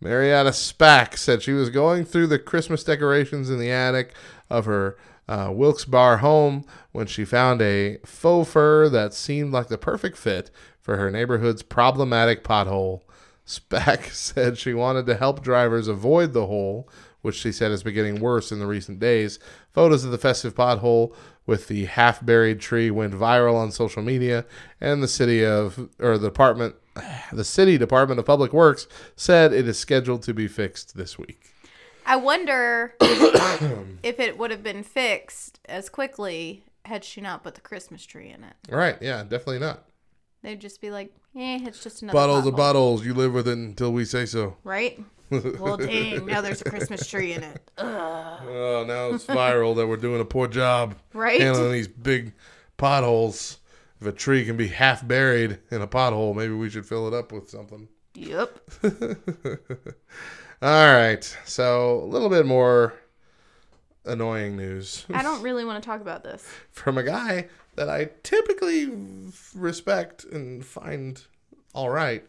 Marietta Spack said she was going through the Christmas decorations in the attic of her uh, Wilkes Barre home when she found a faux fir that seemed like the perfect fit for her neighborhood's problematic pothole. Spack <laughs> said she wanted to help drivers avoid the hole, which she said has been getting worse in the recent days. Photos of the festive pothole with the half buried tree went viral on social media, and the city of or the department <sighs> the city department of public works said it is scheduled to be fixed this week I wonder <coughs> if it would have been fixed as quickly had she not put the Christmas tree in it. right yeah definitely not They'd just be like, eh, it's just another bottles of bottles you live with it until we say so Right? <laughs> well, dang, now there's a Christmas tree in it. Ugh. <laughs> oh now it's viral that we're doing a poor job Right? handling these big potholes if a tree can be half buried in a pothole, maybe we should fill it up with something. Yep. <laughs> All right. So a little bit more annoying news I don't really want to talk about this. from a guy that I typically respect and find all right,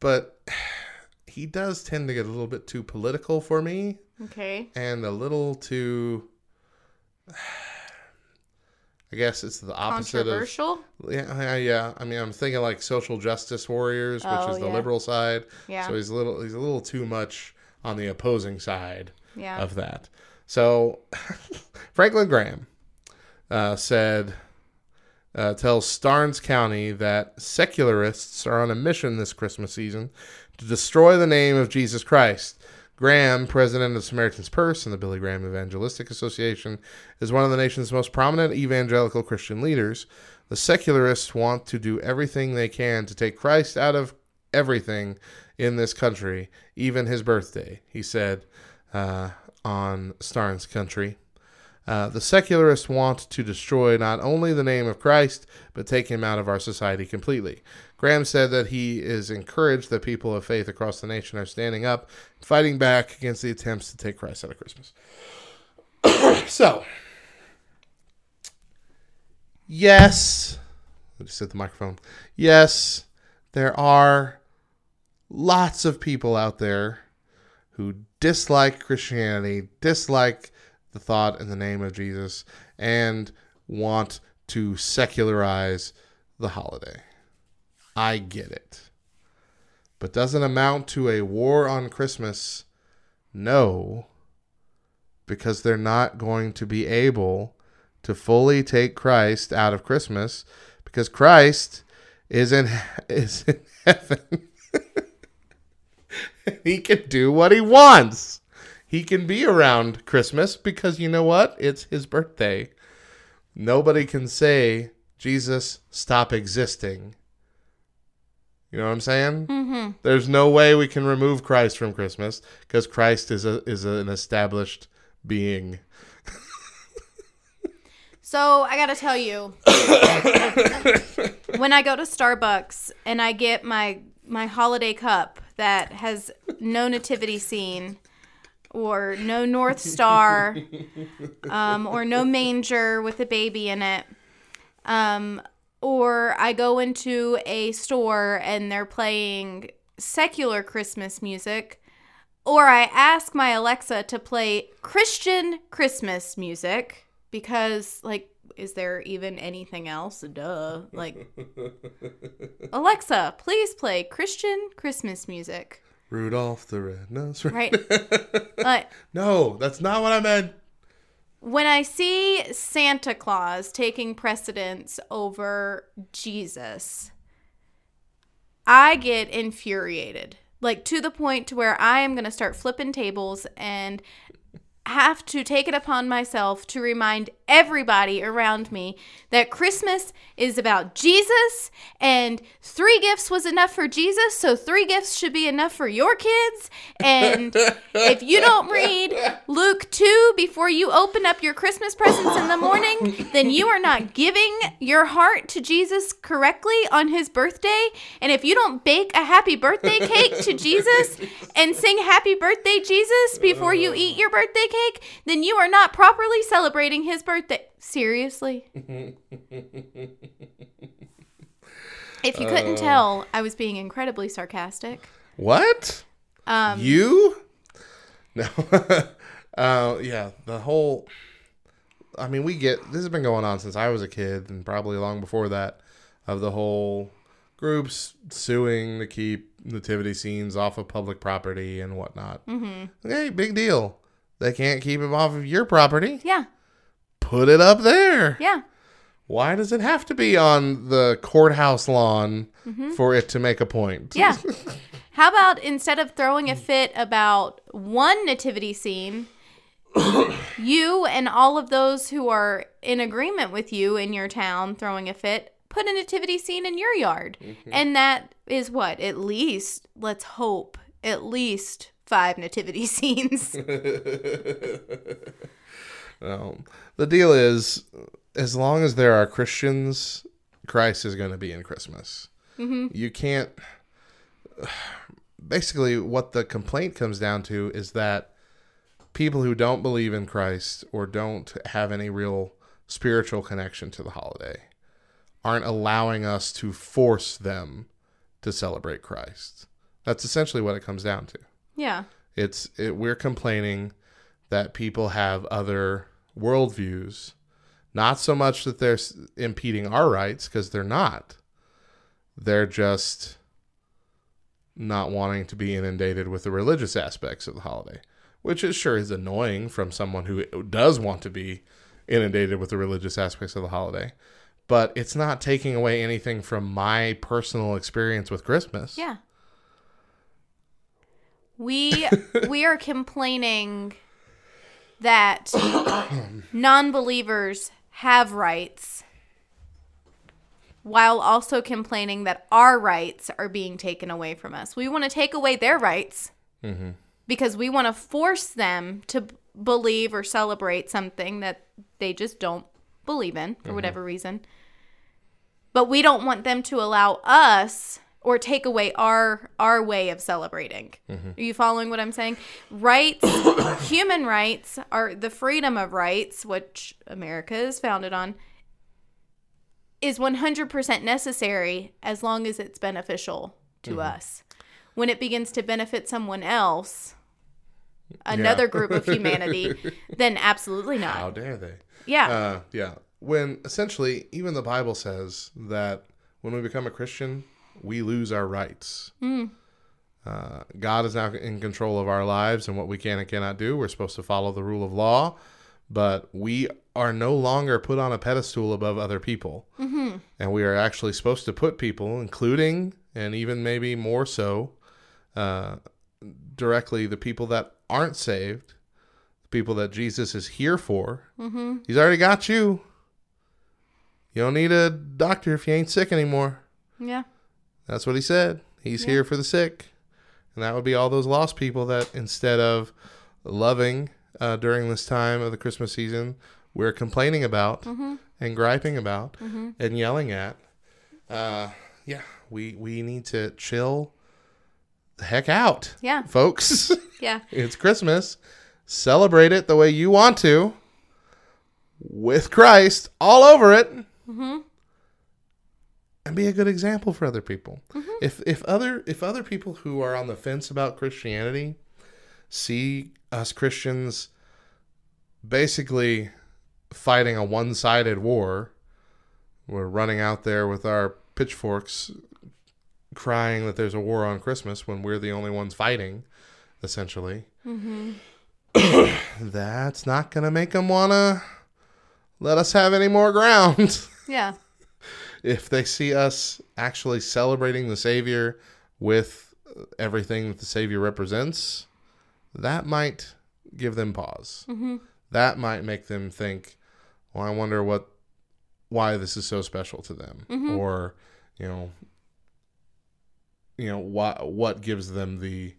but <sighs> he does tend to get a little bit too political for me Okay. and a little too. <sighs> I guess it's the opposite of Controversial? yeah, yeah, yeah. I mean, I'm thinking like social justice warriors, which Oh, is the yeah. liberal side. Yeah. So he's a little he's a little too much on the opposing side Yeah. of that. So <laughs> Franklin Graham uh, said uh, tells Starnes Country that secularists are on a mission this Christmas season to destroy the name of Jesus Christ. Graham, president of Samaritan's Purse and the Billy Graham Evangelistic Association, is one of the nation's most prominent evangelical Christian leaders. The secularists want to do everything they can to take Christ out of everything in this country, even his birthday, he said uh, on Starnes Country. Uh, the secularists want to destroy not only the name of Christ, but take him out of our society completely. Graham said that he is encouraged that people of faith across the nation are standing up, fighting back against the attempts to take Christ out of Christmas. <coughs> so, yes, I just hit the microphone. Yes, there are lots of people out there who dislike Christianity, dislike the thought in the name of Jesus, and want to secularize the holiday. I get it. But doesn't amount to a war on Christmas? No. Because they're not going to be able to fully take Christ out of Christmas because Christ is in <laughs> is in heaven. <laughs> he can do what he wants. He can be around Christmas because you know what? It's his birthday. Nobody can say, Jesus, stop existing. You know what I'm saying? Mm-hmm. There's no way we can remove Christ from Christmas because Christ is a is an established being. So I gotta tell you, <coughs> when I go to Starbucks and I get my my holiday cup that has no nativity scene, or no North Star, um, or no manger with a baby in it, um, or I go into a store and they're playing secular Christmas music, or I ask my Alexa to play Christian Christmas music because, like, is there even anything else? Duh. Like, <laughs> Alexa, please play Christian Christmas music. Rudolph the Red-Nosed Right. <laughs> Like, no, that's not what I meant. when I see Santa Claus taking precedence over Jesus, I get infuriated. Like to the point to where I am going to start flipping tables and have to take it upon myself to remind everybody around me that Christmas is about Jesus and three gifts was enough for Jesus, so three gifts should be enough for your kids. And if you don't read Luke 2 before you open up your Christmas presents in the morning, then you are not giving your heart to Jesus correctly on his birthday. And if you don't bake a happy birthday cake to Jesus and sing happy birthday Jesus before you eat your birthday cake, then you are not properly celebrating his birthday. That seriously? <laughs> If you couldn't tell, I was being incredibly sarcastic. What? Um, You? <laughs> No. <laughs> uh, yeah, the whole. I mean, we get this has been going on since I was a kid, and probably long before that, of the whole groups suing to keep nativity scenes off of public property and whatnot. Mm-hmm. Hey, big deal. They can't keep them off of your property. yeah, Put it up there. yeah. Why does it have to be on the courthouse lawn for it to make a point? Mm-hmm. Yeah. How about instead of throwing a fit about one nativity scene, <coughs> you and all of those who are in agreement with you in your town throwing a fit, put a nativity scene in your yard. And that is what? At least, let's hope, at least five nativity <laughs> scenes. <laughs> Um, the deal is, as long as there are Christians Christ is going to be in Christmas. You can't. Basically, what the complaint comes down to is that people who don't believe in Christ or don't have any real spiritual connection to the holiday aren't allowing us to force them to celebrate Christ. That's essentially what it comes down to. Yeah. It's it, we're complaining that people have other worldviews, not so much that they're impeding our rights because they're not. They're just not wanting to be inundated with the religious aspects of the holiday, which is sure is annoying from someone who uh, does want to be inundated with the religious aspects of the holiday. But it's not taking away anything from my personal experience with Christmas. Yeah. We we are <laughs> complaining that <coughs> non-believers have rights while also complaining that our rights are being taken away from us. We want to take away their rights mm-hmm. because we want to force them to believe or celebrate something that they just don't believe in for mm-hmm. whatever reason. But we don't want them to allow us or take away our our way of celebrating. Are you following what I'm saying? Rights, <coughs> human rights are the freedom of rights, which America is founded on, is 100% necessary as long as it's beneficial to us. When it begins to benefit someone else, another group of <laughs> humanity, then absolutely not. How dare they? Yeah. Uh, yeah. When essentially, even the Bible says that when we become a Christian, we lose our rights. Uh, God is now in control of our lives and what we can and cannot do. We're supposed to follow the rule of law, but we are no longer put on a pedestal above other people. Mm-hmm. And we are actually supposed to put people, including and even maybe more so, uh, directly the people that aren't saved, the people that Jesus is here for. Mm-hmm. He's already got you. You don't need a doctor if you ain't sick anymore. yeah. That's what he said. He's here for the sick. And that would be all those lost people that instead of loving uh, during this time of the Christmas season, we're complaining about and griping about and yelling at. Uh, yeah, we, we need to chill the heck out, Yeah. folks. <laughs> Yeah. it's Christmas. Celebrate it the way you want to with Christ all over it and be a good example for other people. Mm-hmm. If if other if other people who are on the fence about Christianity see us Christians basically fighting a one-sided war, we're running out there with our pitchforks crying that there's a war on Christmas when we're the only ones fighting essentially. Mm-hmm. <clears throat> That's not going to make them want to let us have any more ground. Yeah. If they see us actually celebrating the Savior with everything that the Savior represents, that might give them pause. Mm-hmm. That might make them think, "Well, I wonder what, why this is so special to them," mm-hmm. or, you know, you know what what gives them the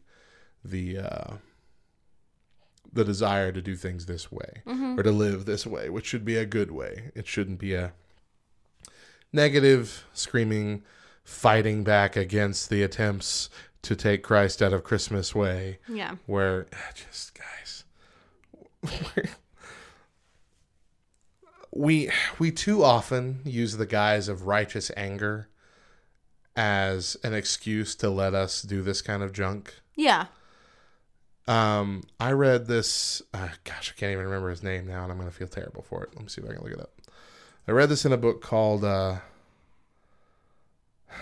the uh, the desire to do things this way mm-hmm. or to live this way, which should be a good way. It shouldn't be a negative, screaming, fighting back against the attempts to take Christ out of Christmas way, Yeah. where just guys, we we too often use the guise of righteous anger as an excuse to let us do this kind of junk. Yeah. Um, I read this. Uh, gosh, I can't even remember his name now, and I'm gonna feel terrible for it. Let me see if I can look it up. I read this in a book called. Uh, I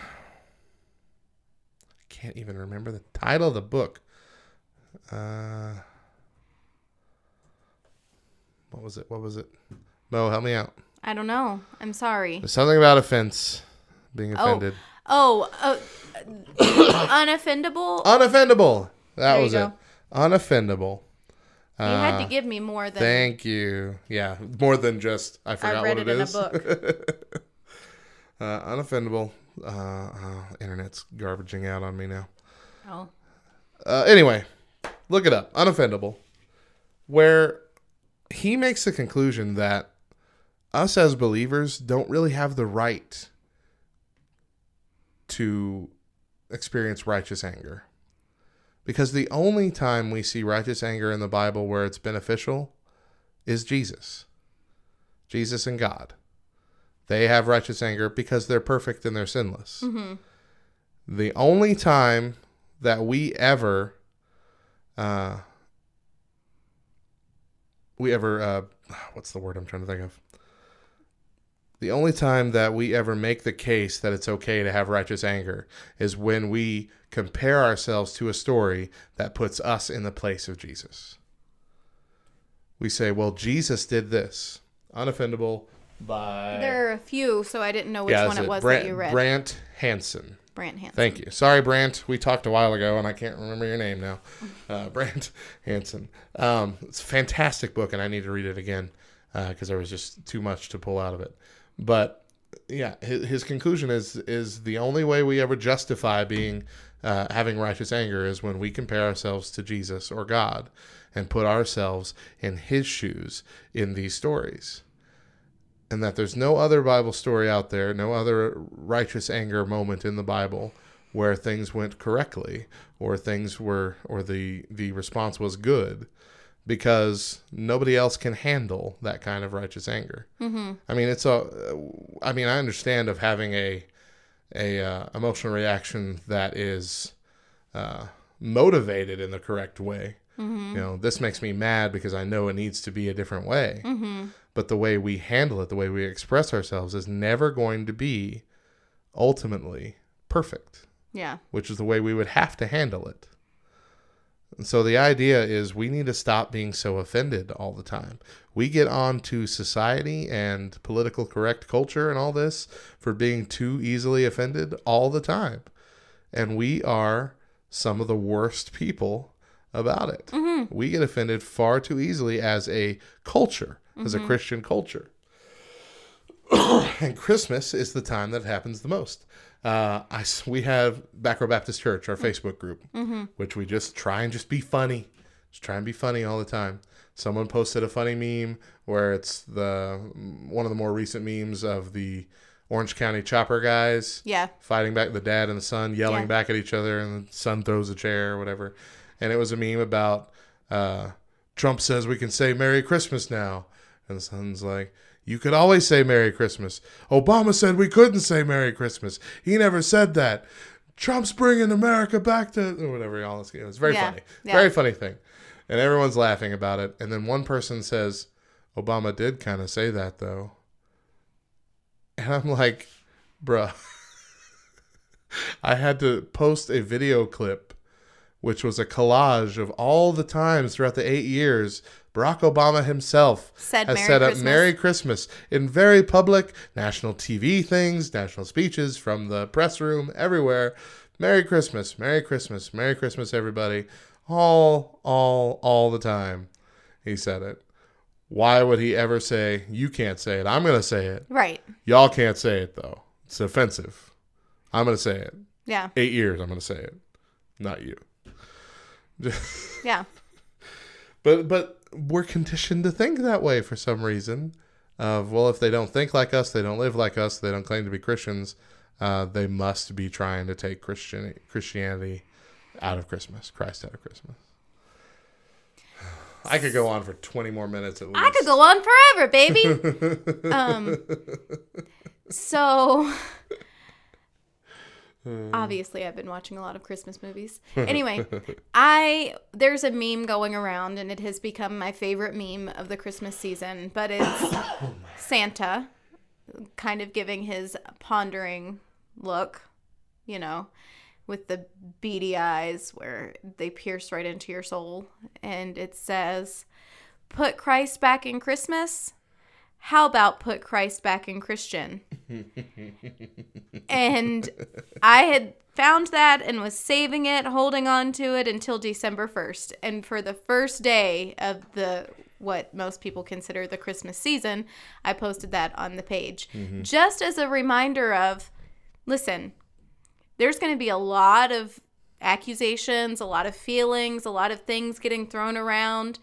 can't even remember the title of the book. Uh, what was it? What was it? Mo, help me out. I don't know. I'm sorry. There's something about offense, being Oh. offended. Oh, uh, <coughs> unoffendable. Unoffendable. That was it. Unoffendable. You had to Uh, give me more than Thank you. Yeah, more than just I forgot I read what it it in a book. <laughs> uh, unoffendable. Uh, uh, internet's garbaging out on me now. Oh. Uh, anyway, look it up. Unoffendable, where he makes the conclusion that us as believers don't really have the right to experience righteous anger. Because the only time we see righteous anger in the Bible where it's beneficial is Jesus. Jesus and God. They have righteous anger because they're perfect and they're sinless. The only time that we ever, uh, we ever, uh, what's the word I'm trying to think of? The only time that we ever make the case that it's okay to have righteous anger is when we compare ourselves to a story that puts us in the place of Jesus. We say, well, Jesus did this. Unoffendable by. There are a few, so I didn't know which yeah, one it was Brant, that you read. Brant Hansen. Brant Hansen. Thank you. Sorry, Brant. We talked a while ago, and I can't remember your name now. Uh, <laughs> Brant Hansen. Um, it's a fantastic book, and I need to read it again because there was just too much to pull out of it. But yeah, his, his conclusion is is the only way we ever justify being uh, having righteous anger is when we compare ourselves to Jesus or God and put ourselves in His shoes in these stories. And that there's no other Bible story out there, no other righteous anger moment in the Bible where things went correctly or things were or the the response was good because nobody else can handle that kind of righteous anger. Mm-hmm. I mean, it's a I mean, I understand of having a a uh, emotional reaction that is uh, motivated in the correct way. You know, this makes me mad because I know it needs to be a different way. But the way we handle it, the way we express ourselves, is never going to be ultimately perfect, Yeah. which is the way we would have to handle it. And so the idea is we need to stop being so offended all the time. We get on to society and political correct culture and all this for being too easily offended all the time. And we are some of the worst people about it. Mm-hmm. We get offended far too easily as a culture, as a mm-hmm. Christian culture. <coughs> and Christmas is the time that happens the most. Uh, I we have Back Row Baptist Church, our Facebook group, which we just try and just be funny, just try and be funny all the time. Someone posted a funny meme where it's the one of the more recent memes of the Orange County chopper guys Yeah. fighting back the dad and the son yelling Yeah. back at each other and the son throws a chair or whatever and it was a meme about uh, trump says we can say merry christmas now and the son's like you could always say merry christmas obama said we couldn't say merry christmas he never said that trump's bringing america back to or whatever all this it was very Yeah. funny Yeah. very funny thing and everyone's laughing about it and then one person says obama did kind of say that though and I'm like, bruh. <laughs> I had to post a video clip, which was a collage of all the times throughout the eight years Barack Obama himself Said has Merry Christmas. up Merry Christmas in very public national TV things, national speeches from the press room, everywhere. Merry Christmas, Merry Christmas, Merry Christmas, everybody. All, all, all the time. He said it. Why would he ever say, You can't say it? I'm going to say it. Right. Y'all can't say it though. It's offensive. I'm gonna say it. Yeah. Eight years. I'm gonna say it. Not you. <laughs> Yeah. But but we're conditioned to think that way for some reason. Of well, if they don't think like us, they don't live like us, they don't claim to be Christians. Uh, they must be trying to take Christian Christianity out of Christmas, Christ out of Christmas. <sighs> I could go on for 20 more minutes at least. I could go on forever, baby. <laughs> um, so Hmm. obviously, I've been watching a lot of Christmas movies. <laughs> Anyway, I there's a meme going around, and it has become my favorite meme of the Christmas season. But it's <coughs> oh Santa, kind of giving his pondering look, you know, with the beady eyes where they pierce right into your soul, and it says put Christ back in Christmas? How about put Christ back in Christian? and I had found that and was saving it, holding on to it until December 1st. And for the first day of the what most people consider the Christmas season, I posted that on the page. Mm-hmm. Just as a reminder of listen, there's going to be a lot of accusations, a lot of feelings, a lot of things getting thrown around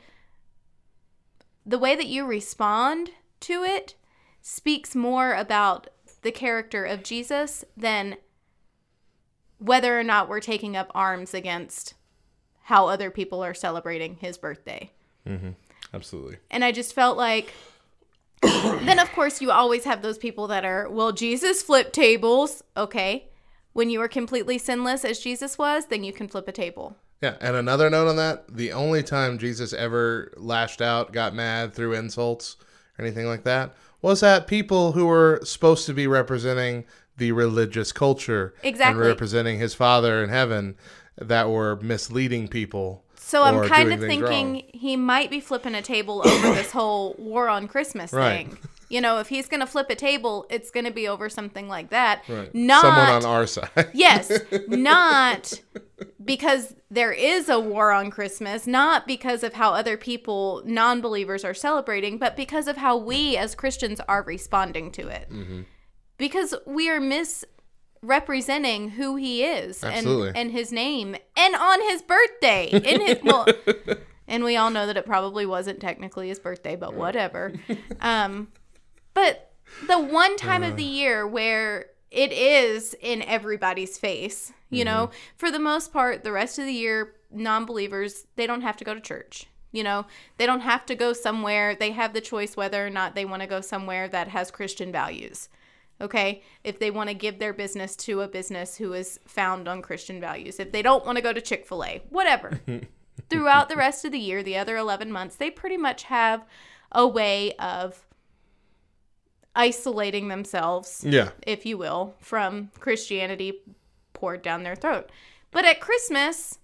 the way that you respond to it speaks more about the character of Jesus than whether or not we're taking up arms against how other people are celebrating his birthday. Mm-hmm. Absolutely. And I just felt like <coughs> then of course you always have those people that are, well, Jesus flipped tables. Okay. When you are completely sinless as Jesus was, then you can flip a table. Yeah, and another note on that: the only time Jesus ever lashed out, got mad, threw insults, or anything like that, was that people who were supposed to be representing the religious culture Exactly. and representing His Father in heaven, that were misleading people. So I'm kind of thinking wrong. he might be flipping a table over this whole war on Christmas Right. thing. <laughs> You know, if he's going to flip a table, it's going to be over something like that. Right. Not someone on our side. Yes, <laughs> not because there is a war on Christmas, not because of how other people, non believers, are celebrating, but because of how we as Christians are responding to it. Mm-hmm. Because we are misrepresenting who he is Absolutely. and, and his name and on his birthday. In his, well, <laughs> and we all know that it probably wasn't technically his birthday, but whatever. <laughs> Um, but the one time of uh-huh. the year where it is in everybody's face, you know, mm-hmm. for the most part, the rest of the year, non believers, they don't have to go to church. You know, they don't have to go somewhere. They have the choice whether or not they want to go somewhere that has Christian values. Okay. If they want to give their business to a business who is found on Christian values, if they don't want to go to Chick fil A, whatever. <laughs> Throughout the rest of the year, the other 11 months, they pretty much have a way of isolating themselves, yeah, if you will, from Christianity poured down their throat. But at Christmas,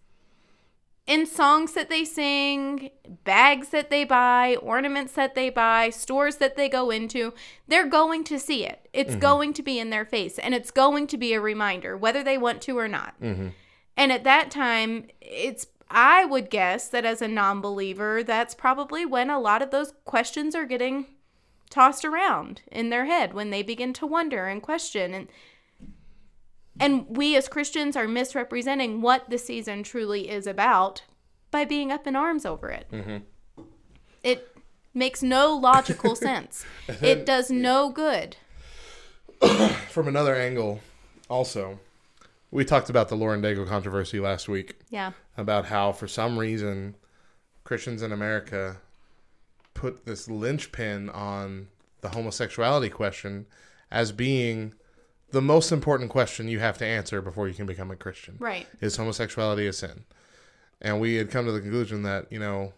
in songs that they sing, bags that they buy, ornaments that they buy, stores that they go into, they're going to see it. It's mm-hmm. going to be in their face and it's going to be a reminder, whether they want to or not. Mm-hmm. And at that time, it's I would guess that as a non-believer, that's probably when a lot of those questions are getting tossed around in their head when they begin to wonder and question and and we as Christians are misrepresenting what the season truly is about by being up in arms over it. Mm-hmm. It makes no logical <laughs> sense. it does no good. <coughs> from another angle, also, we talked about the Lauren Daigle controversy last week. Yeah. about how for some reason Christians in America put this linchpin on the homosexuality question as being the most important question you have to answer before you can become a Christian. Right. Is homosexuality a sin? And we had come to the conclusion that, you know,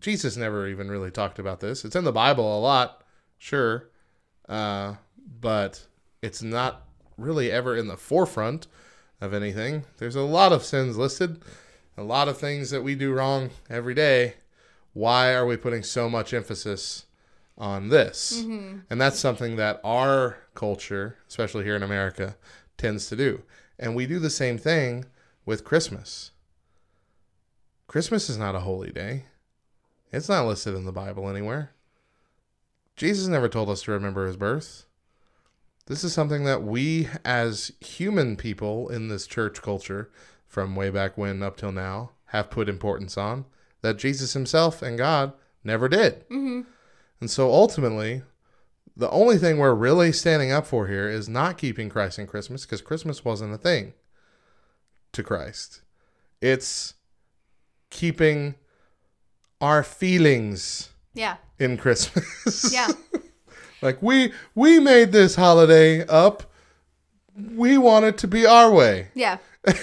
Jesus never even really talked about this. It's in the Bible a lot, sure, uh, but it's not really ever in the forefront of anything. There's a lot of sins listed, a lot of things that we do wrong every day. Why are we putting so much emphasis on this? Mm-hmm. And that's something that our culture, especially here in America, tends to do. And we do the same thing with Christmas. Christmas is not a holy day. It's not listed in the Bible anywhere. Jesus never told us to remember his birth. This is something that we, as human people in this church culture, from way back when up till now, have put importance on, that Jesus himself and God never did. hmm And so ultimately, the only thing we're really standing up for here is not keeping Christ in Christmas because Christmas wasn't a thing to Christ. It's keeping our feelings Yeah. in Christmas. Yeah. <laughs> like we we made this holiday up. We want it to be our way. Yeah. <laughs>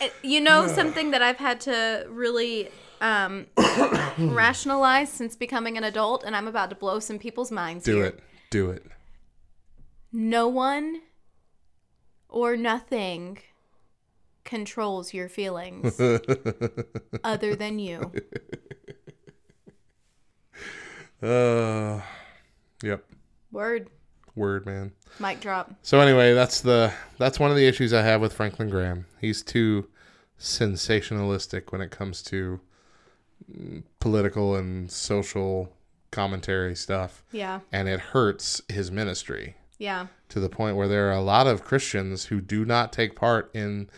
Uh, you know, something that I've had to really um, <coughs> rationalize since becoming an adult, and I'm about to blow some people's minds Do here. it. Do it. No one or nothing controls your feelings <laughs> other than you. Uh Yep. Word. Word, man. Mic drop. So anyway, that's the that's one of the issues I have with Franklin Graham. He's too sensationalistic when it comes to political and social commentary stuff, Yeah. and it hurts his ministry Yeah. to the point where there are a lot of Christians who do not take part in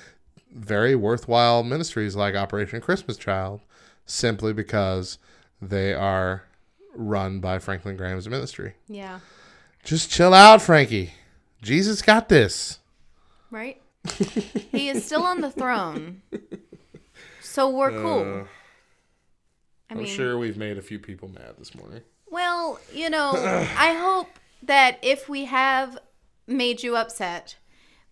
very worthwhile ministries like Operation Christmas Child simply because they are run by Franklin Graham's ministry. Yeah. Just chill out, Frankie. Jesus got this. right? he is still on the throne. So we're cool. Uh, I I'm mean, sure we've made a few people mad this morning. well, you know, <sighs> I hope that if we have made you upset,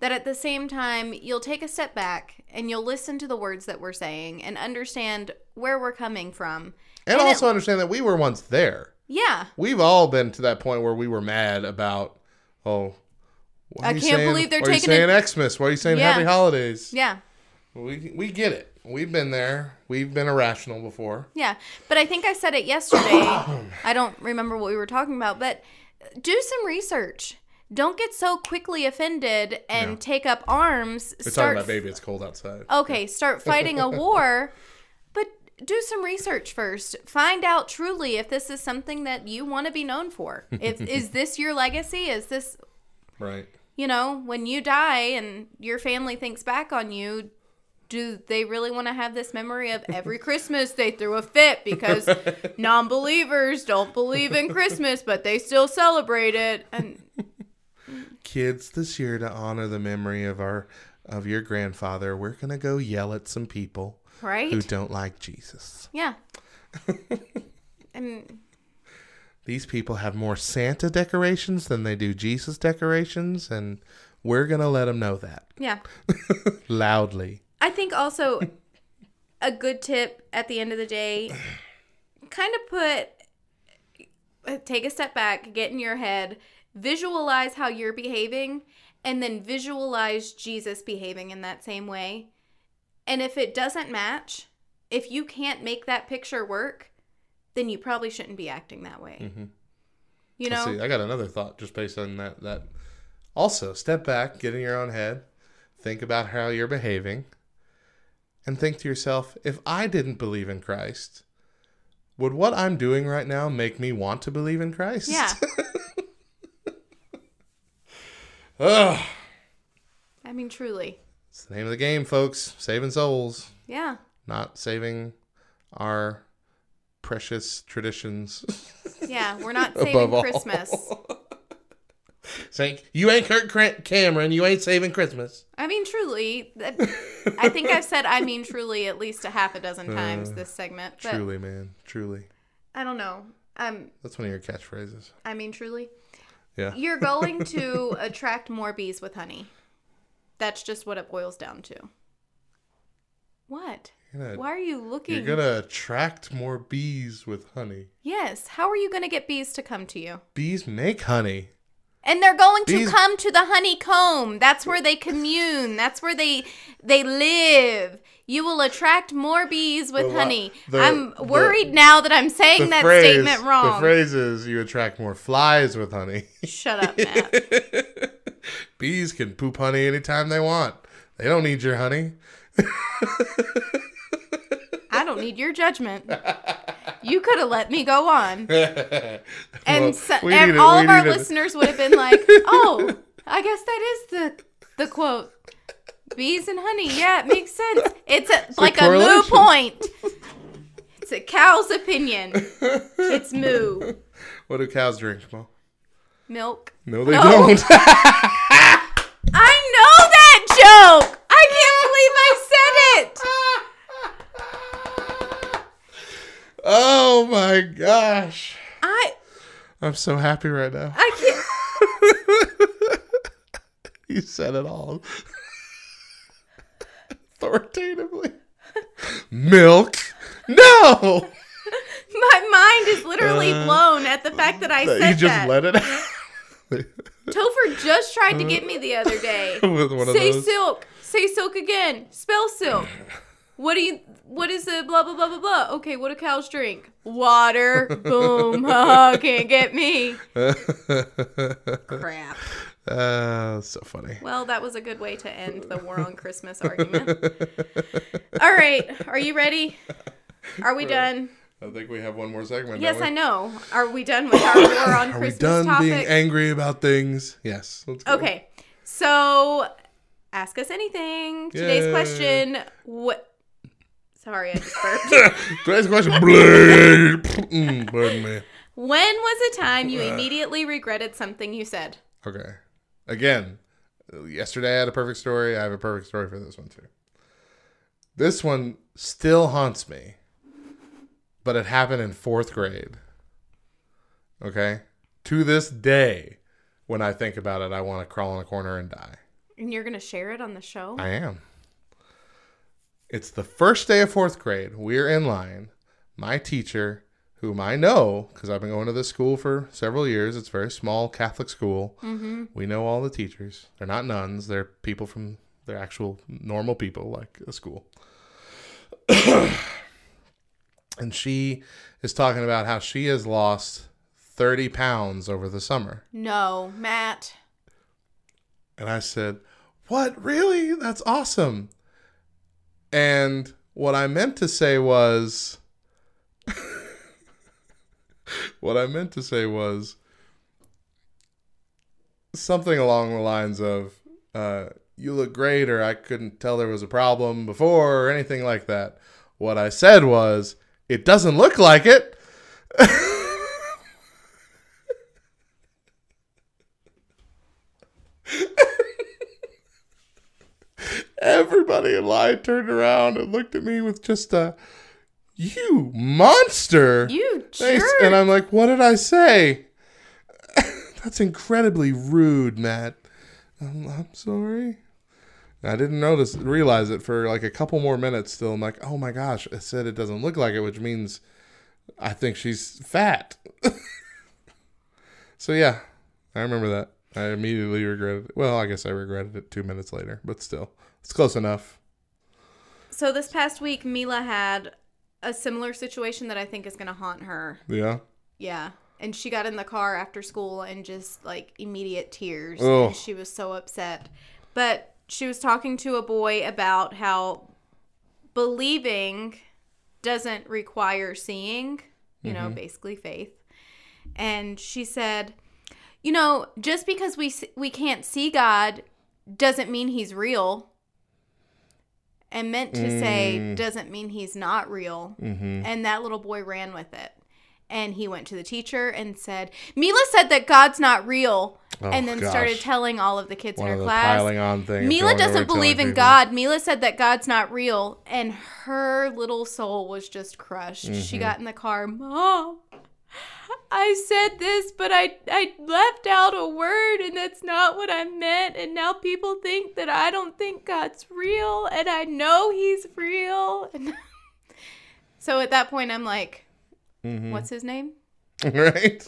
that at the same time you'll take a step back and you'll listen to the words that we're saying and understand where we're coming from. And, And it- also understand that we were once there. Yeah. We've all been to that point where we were mad about, oh, I are you can't saying- believe they're why are you taking a- saying Xmas? Why are you saying Yeah. Happy Holidays? Yeah. We we get it. We've been there. We've been irrational before. Yeah, but I think I said it yesterday. <coughs> I don't remember what we were talking about, but do some research. Don't get so quickly offended and take up arms. We're start talking about baby. It's cold outside. okay, start <laughs> fighting a war, do some research first. Find out truly if this is something that you want to be known for. If <laughs> is this your legacy? Is this Right. you know, when you die and your family thinks back on you, do they really want to have this memory of every Christmas they threw a fit because <laughs> non believers don't believe in Christmas, but they still celebrate it? And Kids, this year to honor the memory of our of your grandfather, we're gonna go yell at some people who don't like Jesus. Yeah. <laughs> And These people have more Santa decorations than they do Jesus decorations, and we're gonna let them know that yeah. <laughs> loudly. I think also a good tip at the end of the day kind of put take a step back, get in your head, visualize how you're behaving and then visualize Jesus behaving in that same way. And if it doesn't match, if you can't make that picture work, then you probably shouldn't be acting that way. Mm-hmm. You know? See, I got another thought just based on that. That also step back, get in your own head, think about how you're behaving, and think to yourself: if I didn't believe in Christ, would what I'm doing right now make me want to believe in Christ? Yeah. <laughs> Ugh. I mean truly. It's the name of the game, folks. Saving souls, Yeah. not saving our precious traditions. <laughs> Yeah, we're not <laughs> saving all. Christmas. <laughs> Saying you ain't Kirk Cran- Cameron, you ain't saving Christmas. I mean, truly. that- I think I've said I mean truly at least a half a dozen times this segment. But Truly, man, truly. I don't know. Um, That's one of your catchphrases. I mean truly. Yeah. You're going to attract more bees with honey. That's just what it boils down to. What? Gonna, Why are you looking? you're gonna attract more bees with honey. Yes. How are you going to get bees to come to you? Bees make honey. And they're going to come to the honeycomb. That's where they commune. That's where they they live. You will attract more bees with The honey. the- I'm the- worried now that I'm saying that statement wrong. The phrase is you attract more flies with honey. Shut up, Matt. <laughs> <laughs> Bees can poop honey anytime they want. They don't need your honey. I don't need your judgment. You could have let me go on. <laughs> And Well, so, and a- all of our a- listeners would have been like, "Oh, I guess that is the the quote. Bees and honey. Yeah, it makes sense. It's a, like a moo point. It's a cow's opinion. It's moo. <laughs> What do cows drink, Mo? Milk. No, they No. don't. <laughs> I know that joke. I can't believe I said it. oh my gosh. I I'm so happy right now. I can't. <laughs> you said it all. <laughs> Authoritatively. Milk? No! My mind is literally blown at the fact that I Uh, That said you just that. let it out. <laughs> Topher just tried to get me the other day. <laughs> With one of Say silk. Say silk again. Spell silk. What do you? What is the blah blah blah blah blah? Okay, what do cows drink? Water. Boom. <laughs> Haha, can't get me. Crap. uh, so funny. Well, that was a good way to end the war on Christmas argument. All right, are you ready? Are we done? I think we have one more segment. Yes. I know. Are we done with our war on <coughs> Are we done topic? being angry about things? Yes. Let's go. Okay, so ask us anything. Today's Yay. question: What? Sorry, I just burped. <laughs> Today's question. <laughs> Mm, pardon me. when was a time you immediately regretted something you said? Okay. Again, yesterday I had a perfect story. I have a perfect story for this one too. This one still haunts me, but it happened in fourth grade. Okay? To this day, when I think about it, I want to crawl in a corner and die. And you're gonna share it on the show? I am. It's the first day of fourth grade. We're in line. My teacher, whom I know because I've been going to this school for several years, it's a very small Catholic school. Mm-hmm. We know all the teachers. They're not nuns, they're people from, they're actual normal people like a school. <clears throat> and she is talking about how she has lost 30 pounds over the summer. no, Matt. And I said, What? Really? That's awesome. And what I meant to say was, <laughs> what I meant to say was something along the lines of, uh, You look great, or I couldn't tell there was a problem before, or anything like that. What I said was, It doesn't look like it. Everybody in line turned around and looked at me with just a, you monster. You jerk. And I'm like, what did I say? <laughs> That's incredibly rude, Matt. I'm, I'm sorry. I didn't notice, realize it for like a couple more minutes still. I'm like, oh my gosh, I said it doesn't look like it, which means I think she's fat. <laughs> so yeah, I remember that. I immediately regretted it. Well, I guess I regretted it two minutes later, but still, it's close enough. So this past week, Mila had a similar situation that I think is gonna haunt her. Yeah. Yeah. And she got in the car after school and just like immediate tears. Ugh. And she was so upset. But she was talking to a boy about how believing doesn't require seeing, you know, mm-hmm. basically faith. And she said, you know, just because we we can't see God doesn't mean he's real. And meant to say mm. doesn't mean he's not real. Mm-hmm. And that little boy ran with it. And he went to the teacher and said, Mila said that God's not real. Oh, and then gosh. started telling all of the kids One in her class. piling on thing. Mila doesn't believe in people. God. Mila said that God's not real. And her little soul was just crushed. Mm-hmm. She got in the car, Mom, I said this, but I, I left out a word, and that's not what I meant. And now people think that I don't think God's real, and I know He's real. <laughs> And so at that point, I'm like, Mm-hmm. What's his name? <laughs> right?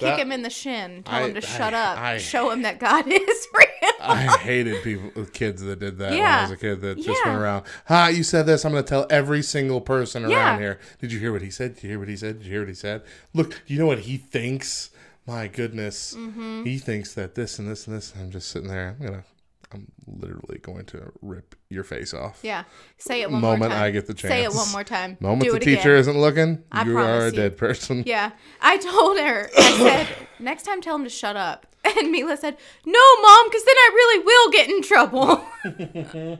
Kick That- him in the shin. Tell I- him to I- shut up. I- Show him that God <laughs> is real. I hated people, kids that did that when I Yeah. was a kid that just Yeah. went around. Ha! You said this. I'm going to tell every single person around Yeah. here. Did you hear what he said? Did you hear what he said? Did you hear what he said? Look, you know what he thinks. My goodness, Mm-hmm. he thinks that this and this and this. I'm just sitting there. I'm gonna. I'm literally going to rip your face off. Yeah. Say it one Moment more time. I get the chance. Say it one more time. Moment Do the teacher again. isn't looking, I you are a you. dead person. <laughs> Yeah. I told her, I said, <coughs> next time tell him to shut up. <laughs> And Mila said, no, mom, because then I really will get in trouble.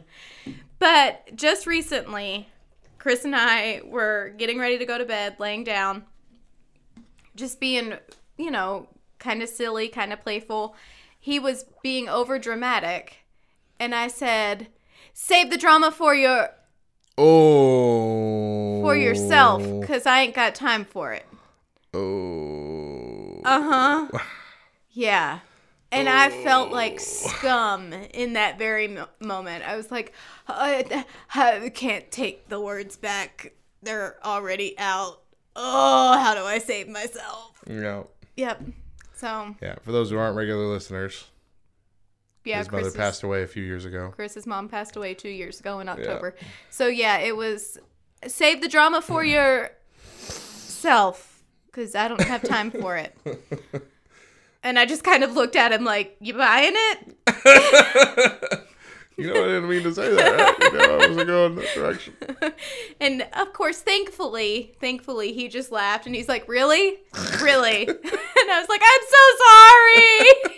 <laughs> but just recently, Chris and I were getting ready to go to bed, laying down, just being, you know, kind of silly, kind of playful. He was being over dramatic. And I said, save the drama for your Oh. for yourself because I ain't got time for it. Oh. Uh huh. <sighs> Yeah. And I felt like scum in that very mo- moment. I was like, I, I can't take the words back. They're already out. Oh, how do I save myself? Yeah. Yep. So, Yeah. For those who aren't regular listeners, yeah, his mother Chris's, passed away a few years ago. Chris's mom passed away two years ago in October. So, yeah, it was save the drama for mm. yourself because I don't have time for it. <laughs> And I just kind of looked at him like, You buying it? <laughs> You know, I didn't mean to say that. Right? You know, I wasn't going that direction. <laughs> And of course, thankfully, thankfully, he just laughed and he's like, Really? Really? and I was like, I'm so sorry.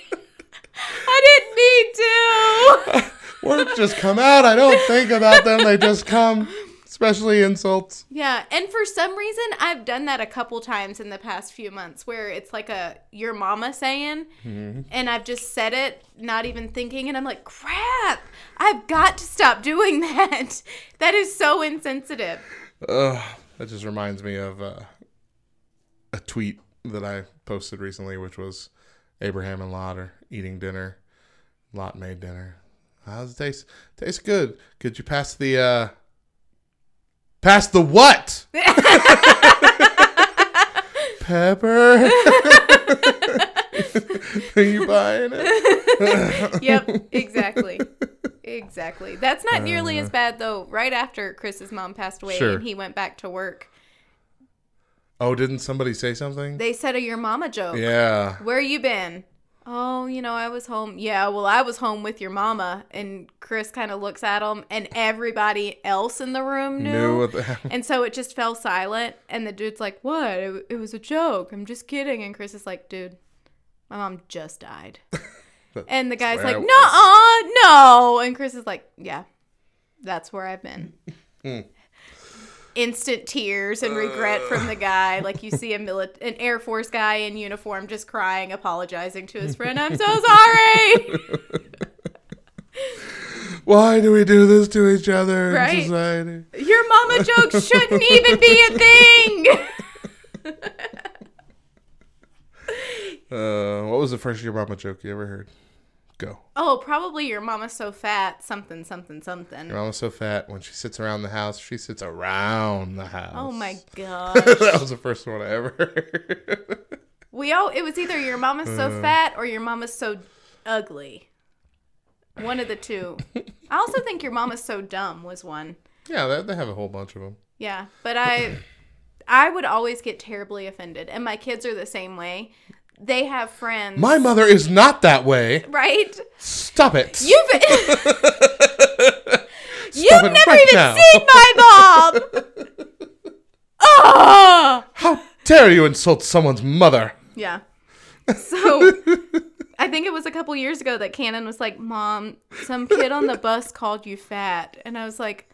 I didn't. Words just come out. I don't think about them. They just come. Especially insults. Yeah, and for some reason, I've done that a couple times in the past few months where it's like a your mama saying, and I've just said it, not even thinking, and I'm like, crap, I've got to stop doing that. <laughs> That is so insensitive. Ugh, that just reminds me of uh, a tweet that I posted recently, which was Abraham and Lot are eating dinner. Lot made dinner. How's it taste? Tastes good. Could you pass the uh pass the what? <laughs> Pepper. <laughs> are you buying it? <laughs> Yep, exactly. Exactly. That's not nearly as bad though. Right after Chris's mom passed away Sure. and he went back to work, Oh, didn't somebody say something? they said a your mama joke. yeah. Where you been? Oh, you know, I was home. Yeah, well, I was home with your mama. And Chris kind of looks at him, and everybody else in the room knew. Knew what the and so it just fell silent. And the dude's like, What? It, it was a joke. I'm just kidding. And Chris is like, Dude, my mom just died. <laughs> and the guy's like, No, no. And Chris is like, Yeah, that's where I've been. Hmm. Instant tears and regret from the guy. Like you see a mili- an Air Force guy in uniform just crying, apologizing to his friend. I'm so <laughs> sorry. Why do we do this to each other in society? Your mama jokes shouldn't even be a thing. <laughs> <laughs> Uh, what was the first your mama joke you ever heard? Go. oh, probably your mama's so fat, something, something, something. Your mama's so fat when she sits around the house, she sits around the house. Oh my <laughs> gosh. that was the first one I ever heard. We all it was either your mama's so Uh. fat or your mama's so ugly. One of the two. I also think your mama's so dumb was one. yeah, they, they have a whole bunch of them. Yeah, but I I would always get terribly offended and my kids are the same way. They have friends. My mother is not that way. right? Stop it. You've <laughs> <laughs> You've never right even now. seen my mom. oh. <laughs> How dare you insult someone's mother? Yeah. So I think it was a couple years ago that Cannon was like, Mom, some kid on the bus called you fat. And I was like,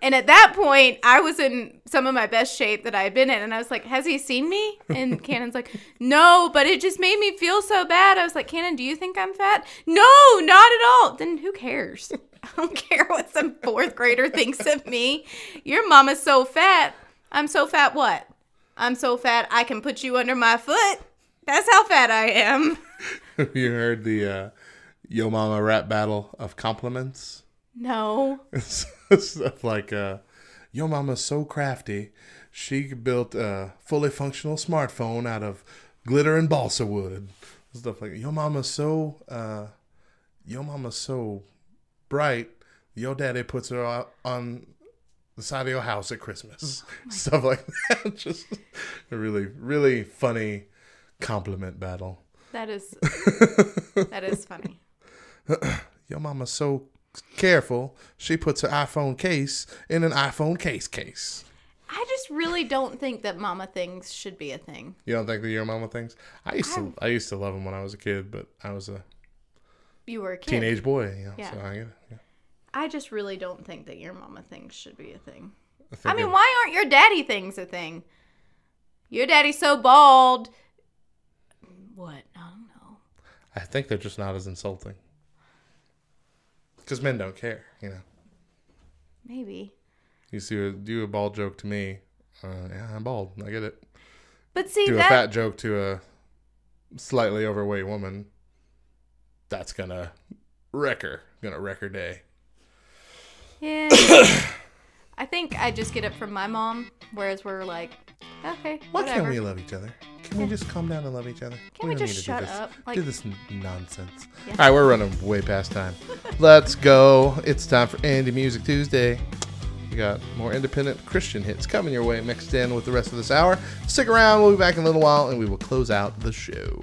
and at that point, I was in some of my best shape that I had been in. And I was like, Has he seen me? And <laughs> Cannon's like, No, but it just made me feel so bad. I was like, Cannon, do you think I'm fat? No, not at all. Then who cares? <laughs> I don't care what some fourth grader <laughs> thinks of me. Your mama's so fat. I'm so fat, what? I'm so fat I can put you under my foot. That's how fat I am. Have you heard the uh, Yo Mama rap battle of compliments? No. <laughs> Stuff like, uh, Yo Mama's so crafty, she built a fully functional smartphone out of glitter and balsa wood. Stuff like, "Your Mama's so, uh, Yo Mama's so bright, your daddy puts her out on the side of your house at Christmas. <laughs> Stuff like that. <laughs> Just a really, really funny compliment battle. That is that is funny. <clears throat> Your mama's so careful, she puts her iPhone case in an iPhone case case. I just really don't think that mama things should be a thing. You don't think that your mama things? I used to, I used to love them when I was a kid, but I was a You were a kid. teenage boy, you know, Yeah. so I get it. Yeah. I just really don't think that your mama things should be a thing. I, I mean, it- why aren't your daddy things a thing? Your daddy's so bald. What? I don't know. I think they're just not as insulting. Because men don't care, you know. Maybe. You see, a, do a bald joke to me, uh, yeah, I'm bald. I get it. But see Do a fat joke to a slightly overweight woman. That's gonna wreck her. Gonna wreck her day. Yeah. <coughs> I think I just get it from my mom, whereas we're like, okay, Why whatever. can't we love each other? Can we just calm down and love each other? Can we don't just need to do shut this- up? Like- do this n- nonsense. Yeah. All right, we're running way past time. <laughs> Let's go. It's time for Indie Music Tuesday. We got more independent Christian hits coming your way mixed in with the rest of this hour. Stick around. We'll be back in a little while and we will close out the show.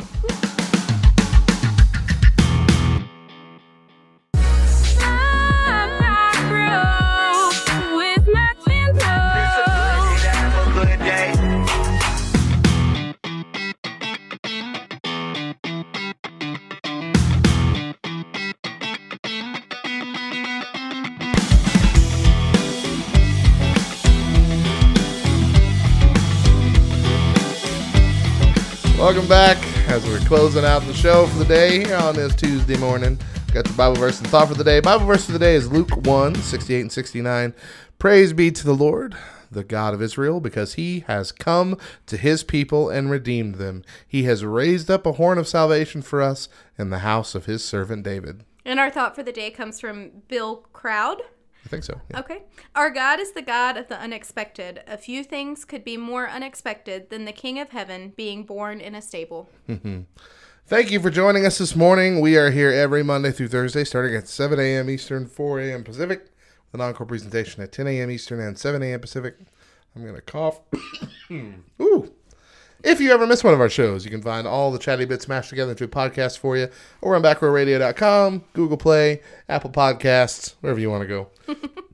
Welcome back as we're closing out the show for the day here on this Tuesday morning. Got the Bible verse and thought for the day. Bible verse for the day is Luke 1 68 and 69. Praise be to the Lord, the God of Israel, because he has come to his people and redeemed them. He has raised up a horn of salvation for us in the house of his servant David. And our thought for the day comes from Bill Crowd. I think so. yeah. Okay. Our God is the God of the unexpected. A few things could be more unexpected than the King of Heaven being born in a stable. Mm-hmm. Thank you for joining us this morning. We are here every Monday through Thursday, starting at 7 a.m. Eastern, 4 a.m. Pacific, with an encore presentation at 10 a.m. Eastern and 7 a.m. Pacific. I'm going to cough. <coughs> Ooh. If you ever miss one of our shows, you can find all the chatty bits mashed together into a podcast for you or on backrowradio.com, Google Play, Apple Podcasts, wherever you want to go. <laughs>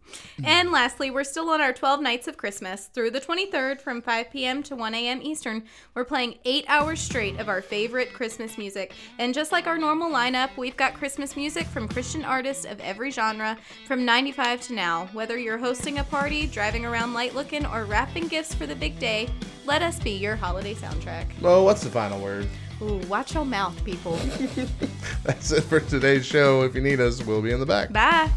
And lastly, we're still on our 12 nights of Christmas. Through the 23rd from 5 p.m. to 1 a.m. Eastern, we're playing eight hours straight of our favorite Christmas music. And just like our normal lineup, we've got Christmas music from Christian artists of every genre from 95 to now. Whether you're hosting a party, driving around light looking, or wrapping gifts for the big day, let us be your holiday soundtrack. Well, what's the final word? Ooh, watch your mouth, people. <laughs> That's it for today's show. If you need us, we'll be in the back. Bye.